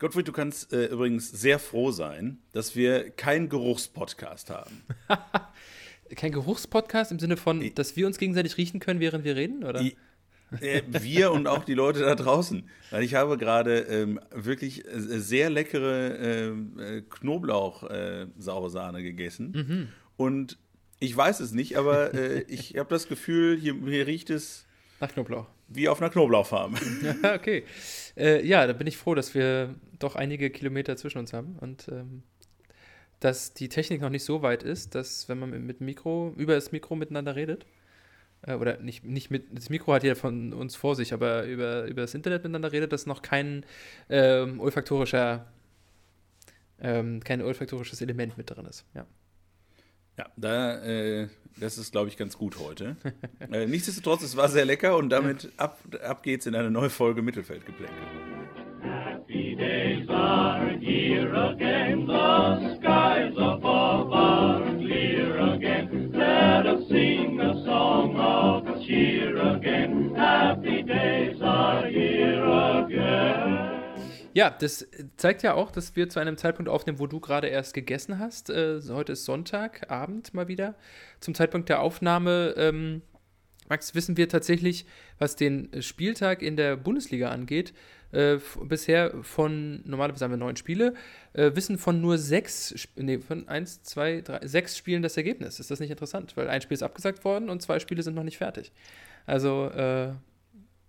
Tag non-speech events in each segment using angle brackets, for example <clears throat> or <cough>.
Gottfried, du kannst äh, übrigens sehr froh sein, dass wir keinen Geruchspodcast haben. <laughs> Kein Geruchspodcast im Sinne von, dass wir uns gegenseitig riechen können, während wir reden, oder? Äh, wir und auch die Leute da draußen. Weil ich habe gerade ähm, wirklich äh, sehr leckere ähm, äh, Knoblauch-saure gegessen. Mhm. Und ich weiß es nicht, aber äh, ich habe das Gefühl, hier, hier, riecht es nach Knoblauch. Wie auf einer Knoblauchfarm. <laughs> <laughs> Okay. Äh, ja, da bin ich froh, dass wir doch einige Kilometer zwischen uns haben und ähm, dass die Technik noch nicht so weit ist, dass wenn man mit Mikro, über das Mikro miteinander redet, äh, oder nicht, nicht mit, das Mikro hat jeder von uns vor sich, aber über, über das Internet miteinander redet, dass noch kein ähm, olfaktorischer, ähm, kein olfaktorisches Element mit drin ist. Ja. Ja, da, äh, das ist, glaube ich, ganz gut heute. <laughs> äh, nichtsdestotrotz, es war sehr lecker und damit ab, ab geht's in eine neue Folge Mittelfeldgeplänkel. Happy days are here again, the skies above are clear again. Let us sing a song of cheer again. Happy Ja, das zeigt ja auch, dass wir zu einem Zeitpunkt aufnehmen, wo du gerade erst gegessen hast. Äh, heute ist Sonntagabend mal wieder. Zum Zeitpunkt der Aufnahme, ähm, Max, wissen wir tatsächlich, was den Spieltag in der Bundesliga angeht, äh, bisher von, normalerweise haben wir neun Spiele, äh, wissen von nur sechs, nee, von eins, zwei, drei, sechs Spielen das Ergebnis. Ist das nicht interessant? Weil ein Spiel ist abgesagt worden und zwei Spiele sind noch nicht fertig. Also, äh,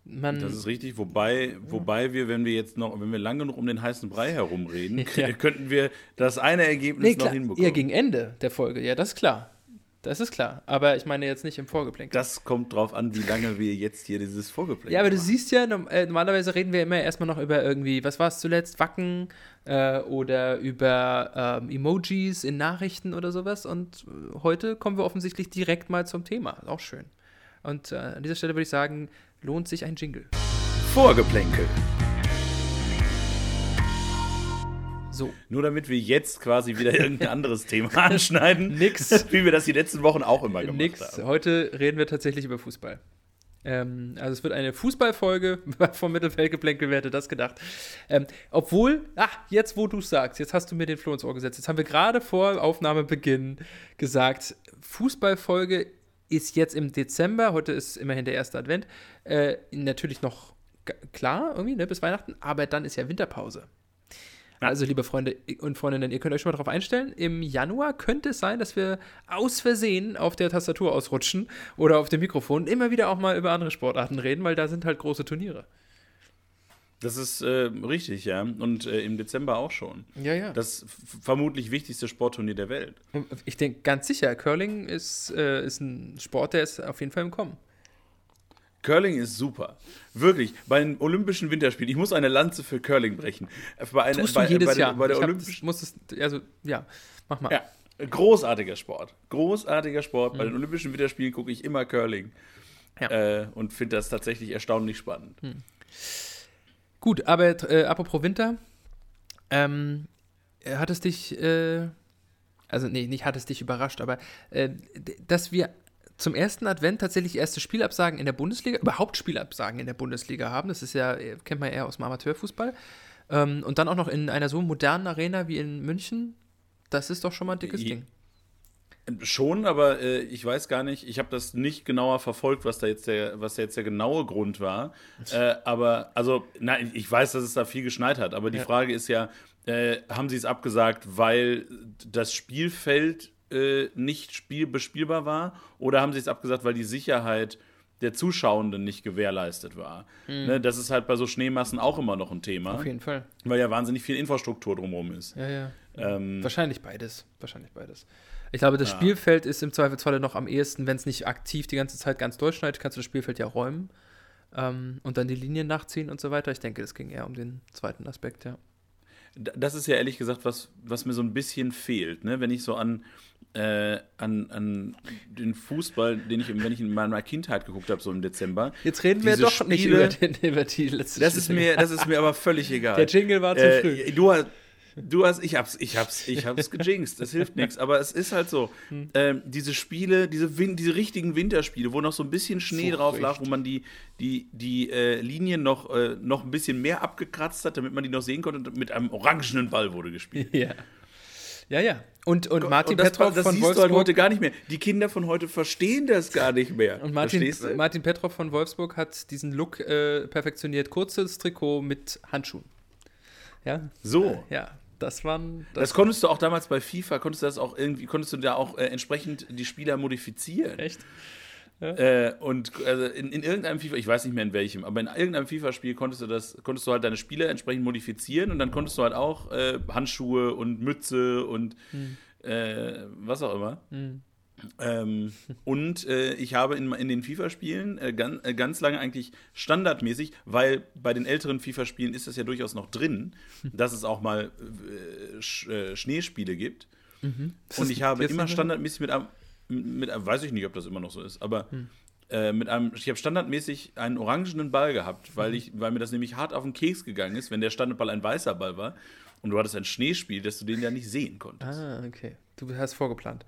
man, das ist richtig, wobei, wobei wir, wenn wir jetzt noch, wenn wir lange genug um den heißen Brei herumreden, <laughs> ja. könnten wir das eine Ergebnis nee, noch hinbekommen. Ja, gegen Ende der Folge, ja, das ist klar. Das ist klar. Aber ich meine jetzt nicht im Vorgeplänkel. Das kommt drauf an, wie lange wir jetzt hier dieses Vorgeplänkel Ja, aber du siehst ja, äh, normalerweise reden wir immer erstmal noch über irgendwie, was war es zuletzt, Wacken äh, oder über ähm, Emojis in Nachrichten oder sowas. Und äh, heute kommen wir offensichtlich direkt mal zum Thema. Auch schön. Und äh, an dieser Stelle würde ich sagen, lohnt sich ein Jingle. Vorgeplänkel. So. Nur damit wir jetzt quasi wieder irgendein <laughs> anderes Thema anschneiden. Nix. <laughs> Wie wir das die letzten Wochen auch immer gemacht Nix. haben. Heute reden wir tatsächlich über Fußball. Ähm, also es wird eine Fußballfolge <laughs> vom Mittelfeldgeplänkel, wer hätte das gedacht. Ähm, obwohl, ach, jetzt wo du es sagst, jetzt hast du mir den Floh ins Ohr gesetzt. Jetzt haben wir gerade vor Aufnahmebeginn gesagt, Fußballfolge ist jetzt im Dezember, heute ist immerhin der erste Advent, äh, natürlich noch klar, irgendwie, ne, bis Weihnachten, aber dann ist ja Winterpause. Also, liebe Freunde und Freundinnen, ihr könnt euch schon mal darauf einstellen. Im Januar könnte es sein, dass wir aus Versehen auf der Tastatur ausrutschen oder auf dem Mikrofon immer wieder auch mal über andere Sportarten reden, weil da sind halt große Turniere. Das ist äh, richtig, ja. Und äh, im Dezember auch schon. Ja, ja. Das vermutlich wichtigste Sportturnier der Welt. Ich denke ganz sicher, Curling ist, äh, ist ein Sport, der ist auf jeden Fall im Kommen. Curling ist super. Wirklich. Bei den Olympischen Winterspielen, ich muss eine Lanze für Curling brechen. Bei einer, Tust du bei, jedes bei, Jahr. Bei der Olympischen. Muss es, also, ja, mach mal. Ja, großartiger Sport. Großartiger Sport. Mhm. Bei den Olympischen Winterspielen gucke ich immer Curling. Ja. Äh, und finde das tatsächlich erstaunlich spannend. Mhm. Gut, aber äh, apropos Winter, ähm, hat es dich, äh, also nee, nicht hat es dich überrascht, aber äh, dass wir zum ersten Advent tatsächlich erste Spielabsagen in der Bundesliga, überhaupt Spielabsagen in der Bundesliga haben. Das ist ja, kennt man eher aus dem Amateurfußball. Ähm, und dann auch noch in einer so modernen Arena wie in München. Das ist doch schon mal ein dickes Ding. Schon, aber äh, ich weiß gar nicht, ich habe das nicht genauer verfolgt, was da jetzt der, was da jetzt der genaue Grund war. <laughs> Äh, aber, also, nein, ich weiß, dass es da viel geschneit hat, aber die ja. Frage ist ja, äh, haben sie es abgesagt, weil das Spielfeld äh, nicht spiel bespielbar war? Oder haben sie es abgesagt, weil die Sicherheit der Zuschauenden nicht gewährleistet war? Mhm. Ne, das ist halt bei so Schneemassen auch immer noch ein Thema. Auf jeden Fall. Weil ja wahnsinnig viel Infrastruktur drumherum ist. Ja, ja. Ähm, Wahrscheinlich beides. Wahrscheinlich beides. Ich glaube, das ja. Spielfeld ist im Zweifelsfalle noch am ehesten, wenn es nicht aktiv die ganze Zeit ganz durchschneidet, kannst du das Spielfeld ja räumen ähm, und dann die Linien nachziehen und so weiter. Ich denke, es ging eher um den zweiten Aspekt, ja. Das ist ja ehrlich gesagt was, was mir so ein bisschen fehlt, ne? wenn ich so an, äh, an, an den Fußball, den ich, wenn ich in meiner Kindheit geguckt habe, so im Dezember. Jetzt reden wir doch Spiele, nicht über, den, <laughs> über die letzte das ist mir Das ist mir aber völlig egal. Der Jingle war zu äh, früh. Du, Du hast, ich hab's, ich hab's, ich hab's <laughs> gejinxt. Das hilft nichts. Aber es ist halt so. Hm. Ähm, diese Spiele, diese, Win diese richtigen Winterspiele, wo noch so ein bisschen Schnee so drauf lag, wo man die, die, die äh, Linien noch, äh, noch ein bisschen mehr abgekratzt hat, damit man die noch sehen konnte. Und mit einem orangenen Ball wurde gespielt. <laughs> Ja. Ja, ja. Und, und Martin und das, Petrov das von siehst Wolfsburg. Du halt heute gar nicht mehr. Die Kinder von heute verstehen das gar nicht mehr. Und Martin, Martin Petrov von Wolfsburg hat diesen Look äh, perfektioniert. Kurzes Trikot mit Handschuhen. Ja. So. Ja. Das waren. Das, das, konntest du auch damals bei FIFA, konntest du das auch irgendwie, konntest du da auch äh, entsprechend die Spieler modifizieren. Echt? Ja. Äh, und also in, in, irgendeinem FIFA, ich weiß nicht mehr in welchem, aber in irgendeinem FIFA-Spiel konntest du das, konntest du halt deine Spieler entsprechend modifizieren und dann konntest du halt auch äh, Handschuhe und Mütze und hm. äh, was auch immer. Hm. Ähm, und äh, ich habe in, in den FIFA-Spielen äh, ganz, äh, ganz lange eigentlich standardmäßig, weil bei den älteren FIFA-Spielen ist das ja durchaus noch drin, dass es auch mal äh, Sch äh, Schneespiele gibt. Mhm. Und ich habe immer standardmäßig mit einem, mit einem, weiß ich nicht, ob das immer noch so ist, aber hm. Äh, mit einem, ich habe standardmäßig einen orangenen Ball gehabt, weil, mhm. ich, weil mir das nämlich hart auf den Keks gegangen ist, wenn der Standardball ein weißer Ball war und du hattest ein Schneespiel, dass du den ja nicht sehen konntest. Ah, okay. Du hast vorgeplant.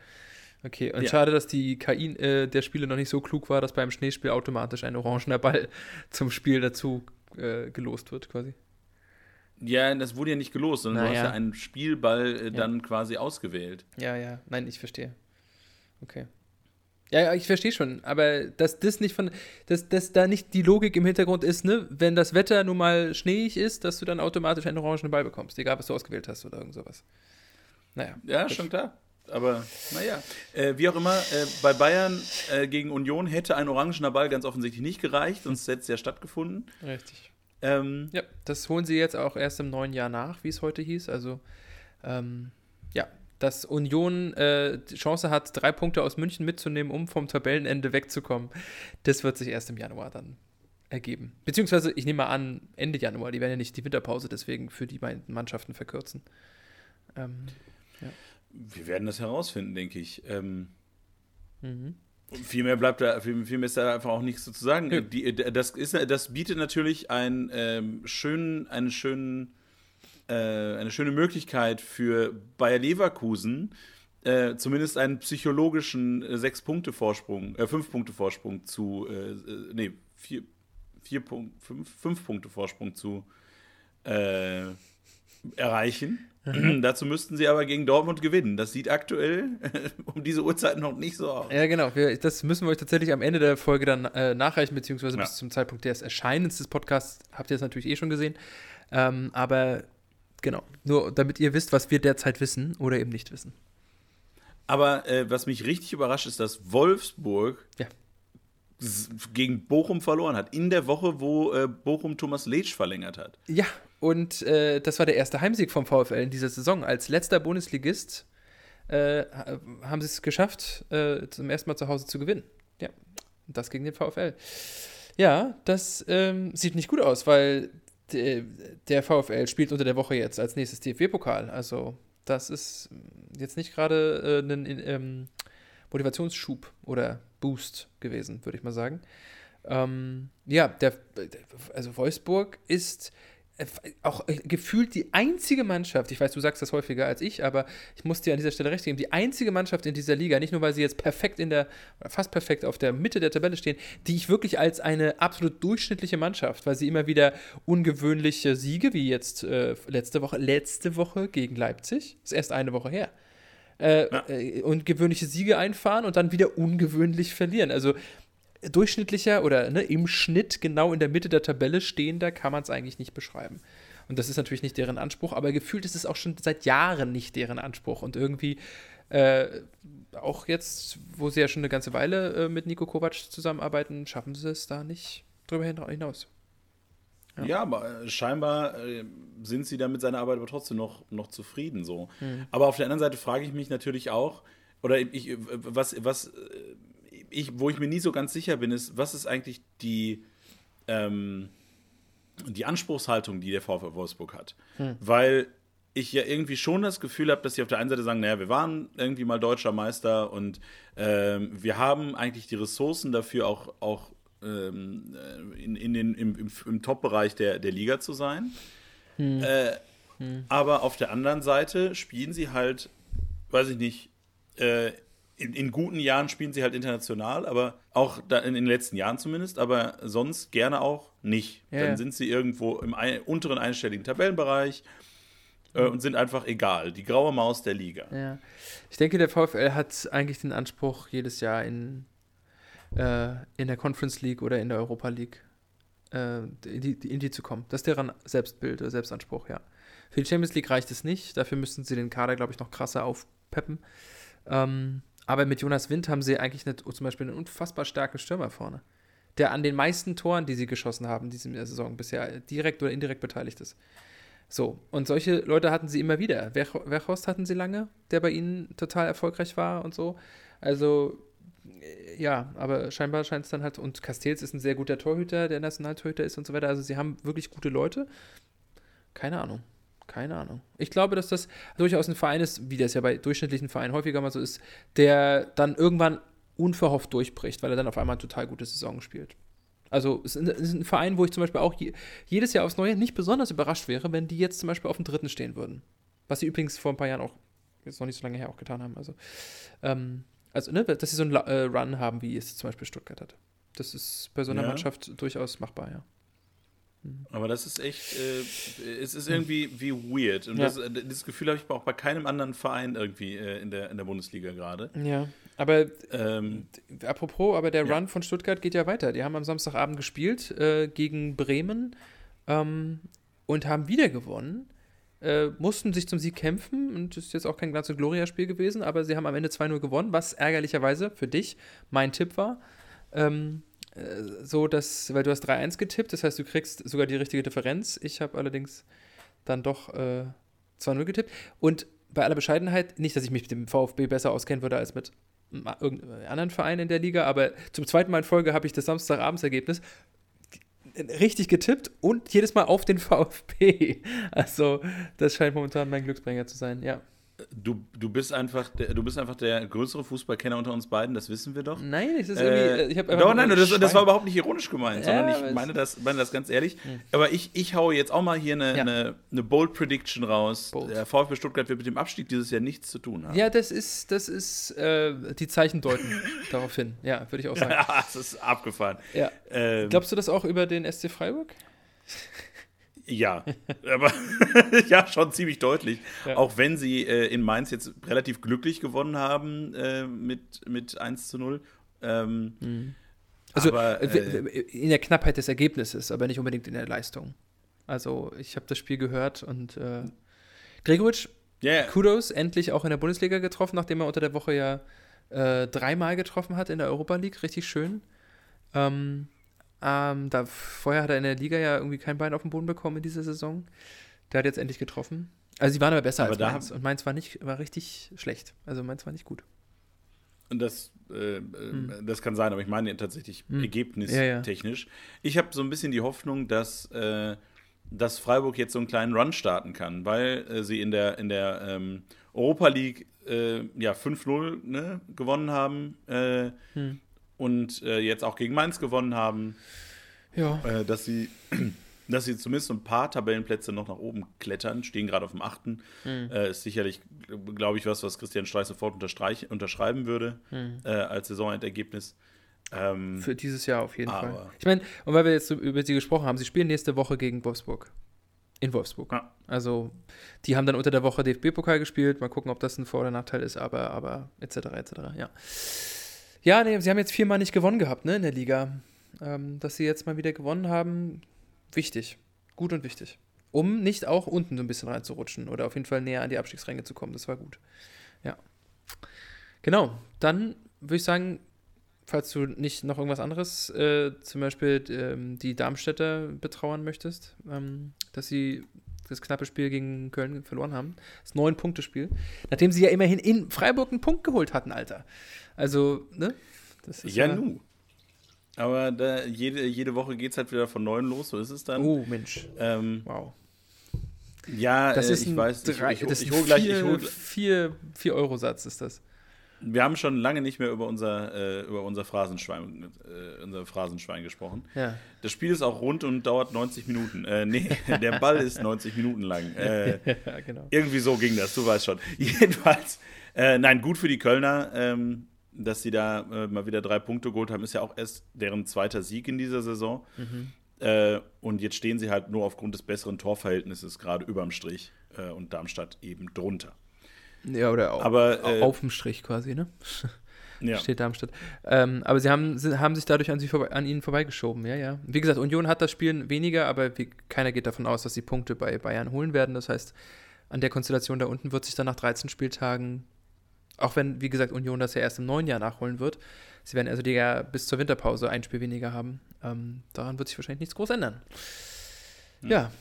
Okay, und ja. schade, dass die KI äh, der Spiele noch nicht so klug war, dass beim Schneespiel automatisch ein orangener Ball <laughs> zum Spiel dazu äh, gelost wird, quasi. Ja, das wurde ja nicht gelost, sondern Na, du hast ja einen Spielball äh, dann quasi ausgewählt. Ja, ja, nein, ich verstehe. Okay. Ja, ja, ich verstehe schon, aber dass das nicht von, dass, dass da nicht die Logik im Hintergrund ist, ne, wenn das Wetter nun mal schneeig ist, dass du dann automatisch einen orangenen Ball bekommst, egal was du ausgewählt hast oder irgend sowas. Naja. Ja, schon klar. Aber naja, äh, wie auch immer, äh, bei Bayern äh, gegen Union hätte ein orangener Ball ganz offensichtlich nicht gereicht, sonst hätte es ja stattgefunden. Richtig. Ähm, ja, das holen sie jetzt auch erst im neuen Jahr nach, wie es heute hieß. Also, ähm, ja, dass Union äh, die Chance hat, drei Punkte aus München mitzunehmen, um vom Tabellenende wegzukommen, das wird sich erst im Januar dann ergeben. Beziehungsweise, ich nehme mal an, Ende Januar, die werden ja nicht die Winterpause deswegen für die beiden Mannschaften verkürzen. Ähm, ja. Wir werden das herausfinden, denke ich. Ähm, mhm. Viel mehr bleibt da, viel, viel, mehr ist da einfach auch nichts zu sagen. Ja. Die, das, ist, das bietet natürlich einen, ähm, schönen, einen schönen, äh, eine schöne Möglichkeit für Bayer Leverkusen, äh, zumindest einen psychologischen äh, Sechs-Punkte-Vorsprung, äh, Fünf-Punkte-Vorsprung zu, äh, äh, nee, vier, vier Punkt, fünf, fünf Punkte Vorsprung zu äh, erreichen. Mhm. <clears throat> Dazu müssten sie aber gegen Dortmund gewinnen. Das sieht aktuell <laughs> um diese Uhrzeit noch nicht so aus. Ja, genau. Wir, das müssen wir euch tatsächlich am Ende der Folge dann äh, nachreichen, beziehungsweise ja. bis zum Zeitpunkt des Erscheinens des Podcasts habt ihr es natürlich eh schon gesehen. Ähm, aber genau, nur damit ihr wisst, was wir derzeit wissen oder eben nicht wissen. Aber äh, was mich richtig überrascht, ist, dass Wolfsburg ja. gegen Bochum verloren hat. In der Woche, wo äh, Bochum Thomas Letsch verlängert hat. Ja, und äh, das war der erste Heimsieg vom VfL in dieser Saison. Als letzter Bundesligist äh, haben sie es geschafft, äh, zum ersten Mal zu Hause zu gewinnen. Ja, und das gegen den VfL. Ja, das ähm, sieht nicht gut aus, weil der VfL spielt unter der Woche jetzt als nächstes DFB-Pokal. Also, das ist jetzt nicht gerade äh, ein ähm, Motivationsschub oder Boost gewesen, würde ich mal sagen. Ähm, ja, der, also Wolfsburg ist auch äh, gefühlt die einzige Mannschaft, ich weiß, du sagst das häufiger als ich, aber ich muss dir an dieser Stelle recht geben, die einzige Mannschaft in dieser Liga, nicht nur weil sie jetzt perfekt in der, fast perfekt auf der Mitte der Tabelle stehen, die ich wirklich als eine absolut durchschnittliche Mannschaft, weil sie immer wieder ungewöhnliche Siege, wie jetzt äh, letzte Woche, letzte Woche gegen Leipzig, ist erst eine Woche her, äh, ja. äh, ungewöhnliche Siege einfahren und dann wieder ungewöhnlich verlieren. Also durchschnittlicher oder ne, im Schnitt genau in der Mitte der Tabelle stehender kann man es eigentlich nicht beschreiben. Und das ist natürlich nicht deren Anspruch, aber gefühlt ist es auch schon seit Jahren nicht deren Anspruch. Und irgendwie, äh, auch jetzt, wo sie ja schon eine ganze Weile äh, mit Nico Kovac zusammenarbeiten, schaffen sie es da nicht drüber hinaus. Ja, ja aber äh, scheinbar äh, sind sie da mit seiner Arbeit aber trotzdem noch, noch zufrieden so. Mhm. Aber auf der anderen Seite frage ich mich natürlich auch, oder ich, was, was ich, wo ich mir nie so ganz sicher bin, ist, was ist eigentlich die, ähm, die Anspruchshaltung, die der VfL Wolfsburg hat. Hm. Weil ich ja irgendwie schon das Gefühl habe, dass sie auf der einen Seite sagen, naja, wir waren irgendwie mal deutscher Meister und ähm, wir haben eigentlich die Ressourcen dafür, auch, auch ähm, in, in den, im, im, im Top-Bereich der, der Liga zu sein. Hm. Äh, Hm. Aber auf der anderen Seite spielen sie halt, weiß ich nicht, äh, in, in, guten Jahren spielen sie halt international, aber auch in, den letzten Jahren zumindest, aber sonst gerne auch nicht. Ja, Dann sind sie irgendwo im ein, unteren einstelligen Tabellenbereich äh, und sind einfach egal. Die graue Maus der Liga. Ja. Ich denke, der VfL hat eigentlich den Anspruch, jedes Jahr in, äh, in der Conference League oder in der Europa League äh, in, die, in die zu kommen. Das ist deren Selbstbild oder Selbstanspruch, ja. Für die Champions League reicht es nicht. Dafür müssten sie den Kader, glaube ich, noch krasser aufpeppen. Ähm, aber mit Jonas Wind haben sie eigentlich eine, zum Beispiel einen unfassbar starken Stürmer vorne, der an den meisten Toren, die sie geschossen haben, diese Saison bisher direkt oder indirekt beteiligt ist. So, und solche Leute hatten sie immer wieder. Werchhorst hatten sie lange, der bei ihnen total erfolgreich war und so. Also, äh, ja, aber scheinbar scheint es dann halt, und Castells ist ein sehr guter Torhüter, der Nationaltorhüter ist und so weiter. Also, sie haben wirklich gute Leute. Keine Ahnung. Keine Ahnung. Ich glaube, dass das durchaus ein Verein ist, wie das ja bei durchschnittlichen Vereinen häufiger mal so ist, der dann irgendwann unverhofft durchbricht, weil er dann auf einmal eine total gute Saison spielt. Also es ist ein Verein, wo ich zum Beispiel auch je, jedes Jahr aufs Neue nicht besonders überrascht wäre, wenn die jetzt zum Beispiel auf dem dritten stehen würden. Was sie übrigens vor ein paar Jahren auch, jetzt noch nicht so lange her, auch getan haben. Also, ähm, also ne, dass sie so einen äh, Run haben, wie es zum Beispiel Stuttgart hat. Das ist bei so einer ja. Mannschaft durchaus machbar, ja. Aber das ist echt, äh, es ist irgendwie wie weird. Und ja. das, das, Gefühl habe ich auch bei keinem anderen Verein irgendwie äh, in, der, in der Bundesliga gerade. Ja, aber ähm, apropos, aber der ja. Run von Stuttgart geht ja weiter. Die haben am Samstagabend gespielt äh, gegen Bremen ähm, und haben wieder gewonnen. Äh, mussten sich zum Sieg kämpfen und das ist jetzt auch kein Glanz- und Gloria-Spiel gewesen, aber sie haben am Ende 2-0 gewonnen, was ärgerlicherweise für dich mein Tipp war. Ähm, äh, so, dass, weil du hast 3-1 getippt, das heißt, du kriegst sogar die richtige Differenz. Ich habe allerdings dann doch äh, 2-0 getippt. Und bei aller Bescheidenheit, nicht, dass ich mich mit dem VfB besser auskennen würde als mit irgendeinem anderen Verein in der Liga, aber zum zweiten Mal in Folge habe ich das Samstagabendsergebnis richtig getippt und jedes Mal auf den <laughs> VfB. Also, das scheint momentan mein Glücksbringer zu sein, ja. Du, du, bist einfach der, du bist einfach der größere Fußballkenner unter uns beiden, das wissen wir doch. Nein, das ist irgendwie. Äh, ich habe doch, nein, das, das, war überhaupt nicht ironisch gemeint, ja, sondern ich meine das, meine das ganz ehrlich. Hm. Aber ich, ich haue jetzt auch mal hier eine, ja. eine, eine Bold Prediction raus. Bold. Der VfB Stuttgart wird mit dem Abstieg dieses Jahr nichts zu tun haben. Ja, das ist, das ist äh, die Zeichen deuten <laughs> darauf hin. Ja, würde ich auch <laughs> sagen. Ja, das ist abgefahren. Ja. Ähm, Glaubst du das auch über den SC Freiburg? Ja, aber <laughs> ja, schon ziemlich deutlich. Ja. Auch wenn sie äh, in Mainz jetzt relativ glücklich gewonnen haben äh, mit, mit 1 zu 0. Ähm, mhm. Also aber, äh, in der Knappheit des Ergebnisses, aber nicht unbedingt in der Leistung. Also ich habe das Spiel gehört und äh, Gregoritsch, yeah. Kudos, endlich auch in der Bundesliga getroffen, nachdem er unter der Woche ja äh, dreimal getroffen hat in der Europa League. Richtig schön. Ähm, ähm, da, vorher hat er in der Liga ja irgendwie kein Bein auf den Boden bekommen in dieser Saison. Der hat jetzt endlich getroffen. Also sie waren aber besser aber als Mainz. Und Mainz war nicht, war richtig schlecht. Also Mainz war nicht gut. Und das, äh, hm. das kann sein, aber ich meine tatsächlich hm. ergebnistechnisch. Ja, ja. Ich habe so ein bisschen die Hoffnung, dass, äh, dass Freiburg jetzt so einen kleinen Run starten kann, weil äh, sie in der, in der ähm, Europa League äh, ja 5-0 ne, gewonnen haben. Äh, hm und äh, jetzt auch gegen Mainz gewonnen haben. Ja. Äh, dass sie <clears throat> dass sie zumindest ein paar Tabellenplätze noch nach oben klettern, stehen gerade auf dem achten. Mhm. Äh, ist sicherlich, glaube ich, was, was Christian Streich sofort unterschreiben würde mhm. äh, als Saisonendergebnis. Ähm, Für dieses Jahr auf jeden Fall. Ich meine, und weil wir jetzt über sie gesprochen haben, sie spielen nächste Woche gegen Wolfsburg. In Wolfsburg. Ja. Also, die haben dann unter der Woche DFB-Pokal gespielt. Mal gucken, ob das ein Vor- oder Nachteil ist, aber, aber, etc., etc., ja. Ja, nee, sie haben jetzt viermal nicht gewonnen gehabt, ne, in der Liga. Ähm, dass sie jetzt mal wieder gewonnen haben, wichtig. Gut und wichtig. Um nicht auch unten so ein bisschen reinzurutschen oder auf jeden Fall näher an die Abstiegsränge zu kommen. Das war gut. Ja. Genau. Dann würde ich sagen, falls du nicht noch irgendwas anderes, äh, zum Beispiel ähm, die Darmstädter betrauern möchtest, ähm, dass sie das knappe Spiel gegen Köln verloren haben. Das Neun-Punkte-Spiel. Nachdem sie ja immerhin in Freiburg einen Punkt geholt hatten, Alter. Also, ne? ja, ja, nu. Aber da, jede, jede Woche geht es halt wieder von neuem los, so ist es dann. Oh, Mensch. Ähm, wow. Ja, das äh, ist ich weiß, drei, ich, ich, ich hole gleich. 4 Euro Satz ist das. Wir haben schon lange nicht mehr über unser, äh, über unser Phrasenschwein, äh, unser Phrasenschwein gesprochen. Ja. Das Spiel ist auch rund und dauert 90 Minuten. Äh, nee, <laughs> der Ball ist 90 Minuten lang. <laughs> Äh, ja, genau. irgendwie so ging das, du weißt schon. <laughs> Jedenfalls, äh, nein, gut für die Kölner, ähm, dass sie da äh, mal wieder drei Punkte geholt haben. Ist ja auch erst deren zweiter Sieg in dieser Saison. Mhm. Äh, und jetzt stehen sie halt nur aufgrund des besseren Torverhältnisses gerade überm Strich und Darmstadt eben drunter. Ja, oder auf, Aber, äh, auf dem Strich quasi, ne? <laughs> Ja. Steht Darmstadt. Ähm, aber sie haben, sie haben sich dadurch an, sie vorbei, an ihnen vorbeigeschoben, ja, ja. Wie gesagt, Union hat das Spiel weniger, aber wie, keiner geht davon aus, dass sie Punkte bei Bayern holen werden. Das heißt, an der Konstellation da unten wird sich dann nach 13 Spieltagen, auch wenn, wie gesagt, Union das ja erst im neuen Jahr nachholen wird, sie werden also die ja bis zur Winterpause ein Spiel weniger haben. Ähm, daran wird sich wahrscheinlich nichts groß ändern. Ja.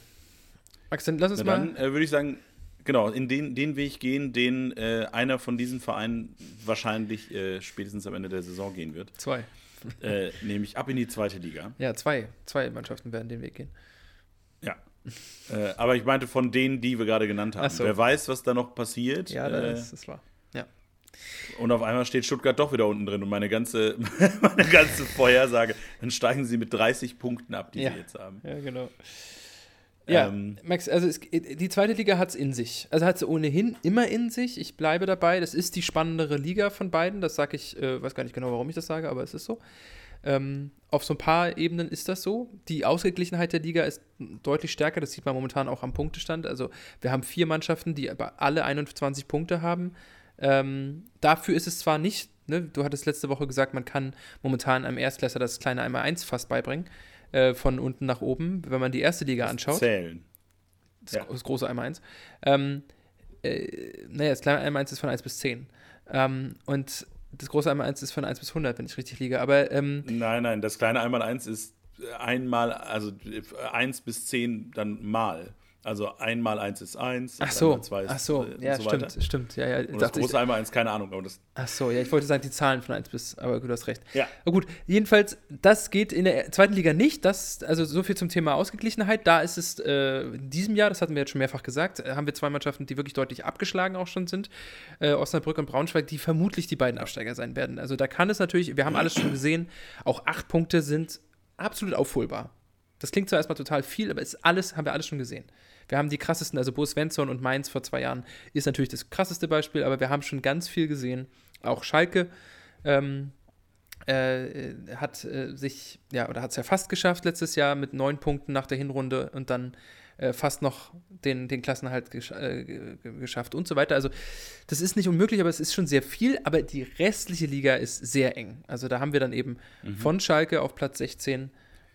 Max, dann lass uns Na mal. dann äh, würde ich sagen, genau, in den, den Weg gehen, den äh, einer von diesen Vereinen wahrscheinlich äh, spätestens am Ende der Saison gehen wird. Zwei. äh, nämlich ab in die zweite Liga. Ja, zwei. Zwei Mannschaften werden den Weg gehen. Ja. äh, aber ich meinte von denen, die wir gerade genannt haben. So. Wer weiß, was da noch passiert. Ja, äh, das ist wahr. Ja. und auf einmal steht Stuttgart doch wieder unten drin und meine ganze, <laughs> meine ganze Vorhersage, dann steigen sie mit 30 Punkten ab, die Ja. sie jetzt haben. Ja, genau. Ja, Ähm, Max, also es, die zweite Liga hat es in sich. Also hat sie ohnehin immer in sich. Ich bleibe dabei. Das ist die spannendere Liga von beiden. Das sage ich, äh, weiß gar nicht genau, warum ich das sage, aber es ist so. Ähm, auf so ein paar Ebenen ist das so. Die Ausgeglichenheit der Liga ist deutlich stärker. Das sieht man momentan auch am Punktestand. Also wir haben vier Mannschaften, die aber alle 21 Punkte haben. Ähm, dafür ist es zwar nicht, ne, du hattest letzte Woche gesagt, man kann momentan einem Erstklässler das kleine Einmal-Eins fast beibringen, äh, von unten nach oben, wenn man die erste Liga anschaut. Zählen. Das, Ja. das große einmal 1. Ähm, äh, naja, das kleine einmal 1 ist von 1 bis 10. Ähm, und das große einmal 1 ist von 1 bis 100, wenn ich richtig liege. Aber ähm, Nein, nein, das kleine Einmal-Eins ist einmal, also 1 bis 10 dann mal. Also einmal 1 ist 1. ach so, einmal zwei ist, ach so, äh, ja, so stimmt, weiter. stimmt. Ja, ja, Und das dachte ich, große Einmal-Eins, keine Ahnung, aber das ach so, ja, ich wollte sagen, die Zahlen von 1 bis, aber gut, du hast recht. Ja. Aber gut, jedenfalls, das geht in der zweiten Liga nicht. Das, also so viel zum Thema Ausgeglichenheit. Da ist es äh, in diesem Jahr, das hatten wir jetzt schon mehrfach gesagt, haben wir zwei Mannschaften, die wirklich deutlich abgeschlagen auch schon sind. Äh, Osnabrück und Braunschweig, die vermutlich die beiden Absteiger sein werden. Also da kann es natürlich, wir haben alles schon gesehen, auch acht Punkte sind absolut aufholbar. Das klingt zwar erstmal total viel, aber ist alles, haben wir alles schon gesehen. Wir haben die krassesten, also Bo Svensson und Mainz vor zwei Jahren ist natürlich das krasseste Beispiel, aber wir haben schon ganz viel gesehen. Auch Schalke ähm, äh, hat äh, sich, ja, oder hat es ja fast geschafft letztes Jahr mit neun Punkten nach der Hinrunde und dann äh, fast noch den, den Klassenhalt gesch äh, ge- ge- geschafft und so weiter. Also das ist nicht unmöglich, aber es ist schon sehr viel, aber die restliche Liga ist sehr eng. Also da haben wir dann eben von Schalke auf Platz 16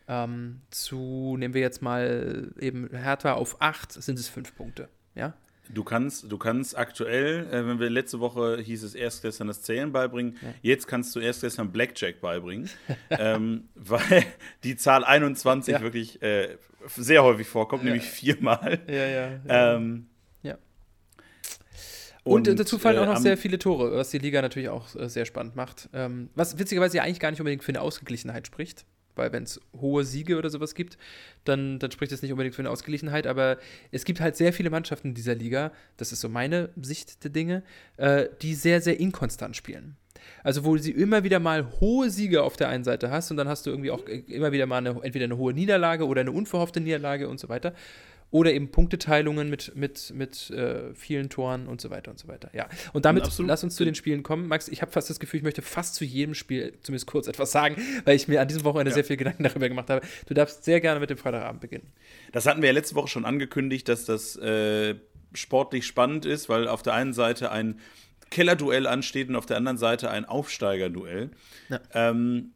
ähm, zu, nehmen wir jetzt mal eben Hertha auf 8, sind es fünf Punkte. Ja, Du kannst, du kannst aktuell, äh, wenn wir letzte Woche hieß es Erstklässlern das Zählen beibringen, jetzt kannst du Erstklässlern Blackjack beibringen, <laughs> ähm, weil die Zahl 21 Ja. wirklich äh, sehr häufig vorkommt, Ja. nämlich viermal. ja, ja. Ähm, Ja. Und, äh, dazu fallen äh, auch noch sehr viele Tore, was die Liga natürlich auch äh, sehr spannend macht. Ähm, was witzigerweise ja eigentlich gar nicht unbedingt für eine Ausgeglichenheit spricht. Weil wenn es hohe Siege oder sowas gibt, dann, dann spricht es nicht unbedingt für eine Ausgeglichenheit. Aber es gibt halt sehr viele Mannschaften in dieser Liga, das ist so meine Sicht der Dinge, äh, die sehr, sehr inkonstant spielen. Also wo sie immer wieder mal hohe Siege auf der einen Seite hast und dann hast du irgendwie auch äh, immer wieder mal eine, entweder eine hohe Niederlage oder eine unverhoffte Niederlage und so weiter. Oder eben Punkteteilungen mit, mit, mit äh, vielen Toren und so weiter und so weiter. Ja. Und damit Absolut. lass uns zu den Spielen kommen. Max, ich habe fast das Gefühl, ich möchte fast zu jedem Spiel zumindest kurz etwas sagen, weil ich mir an diesem Wochenende Ja. sehr viel Gedanken darüber gemacht habe. Du darfst sehr gerne mit dem Freitagabend beginnen. Das hatten wir ja letzte Woche schon angekündigt, dass das äh, sportlich spannend ist, weil auf der einen Seite ein Kellerduell ansteht und auf der anderen Seite ein Aufsteigerduell. Ja. Ähm,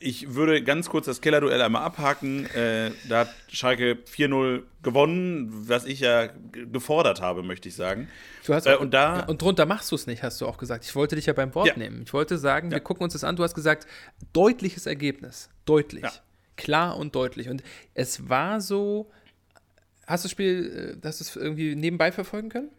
ich würde ganz kurz das Kellerduell einmal abhaken. Äh, da hat Schalke 4-0 gewonnen, was ich ja gefordert habe, möchte ich sagen. Du hast Äh, auch, und da- und drunter machst du es nicht, hast du auch gesagt. Ich wollte dich ja beim Wort Ja. nehmen. Ich wollte sagen, wir Ja. gucken uns das an. Du hast gesagt, deutliches Ergebnis. Deutlich. Ja. Klar und deutlich. Und es war so. Hast du das Spiel, äh, hast du es irgendwie nebenbei verfolgen können?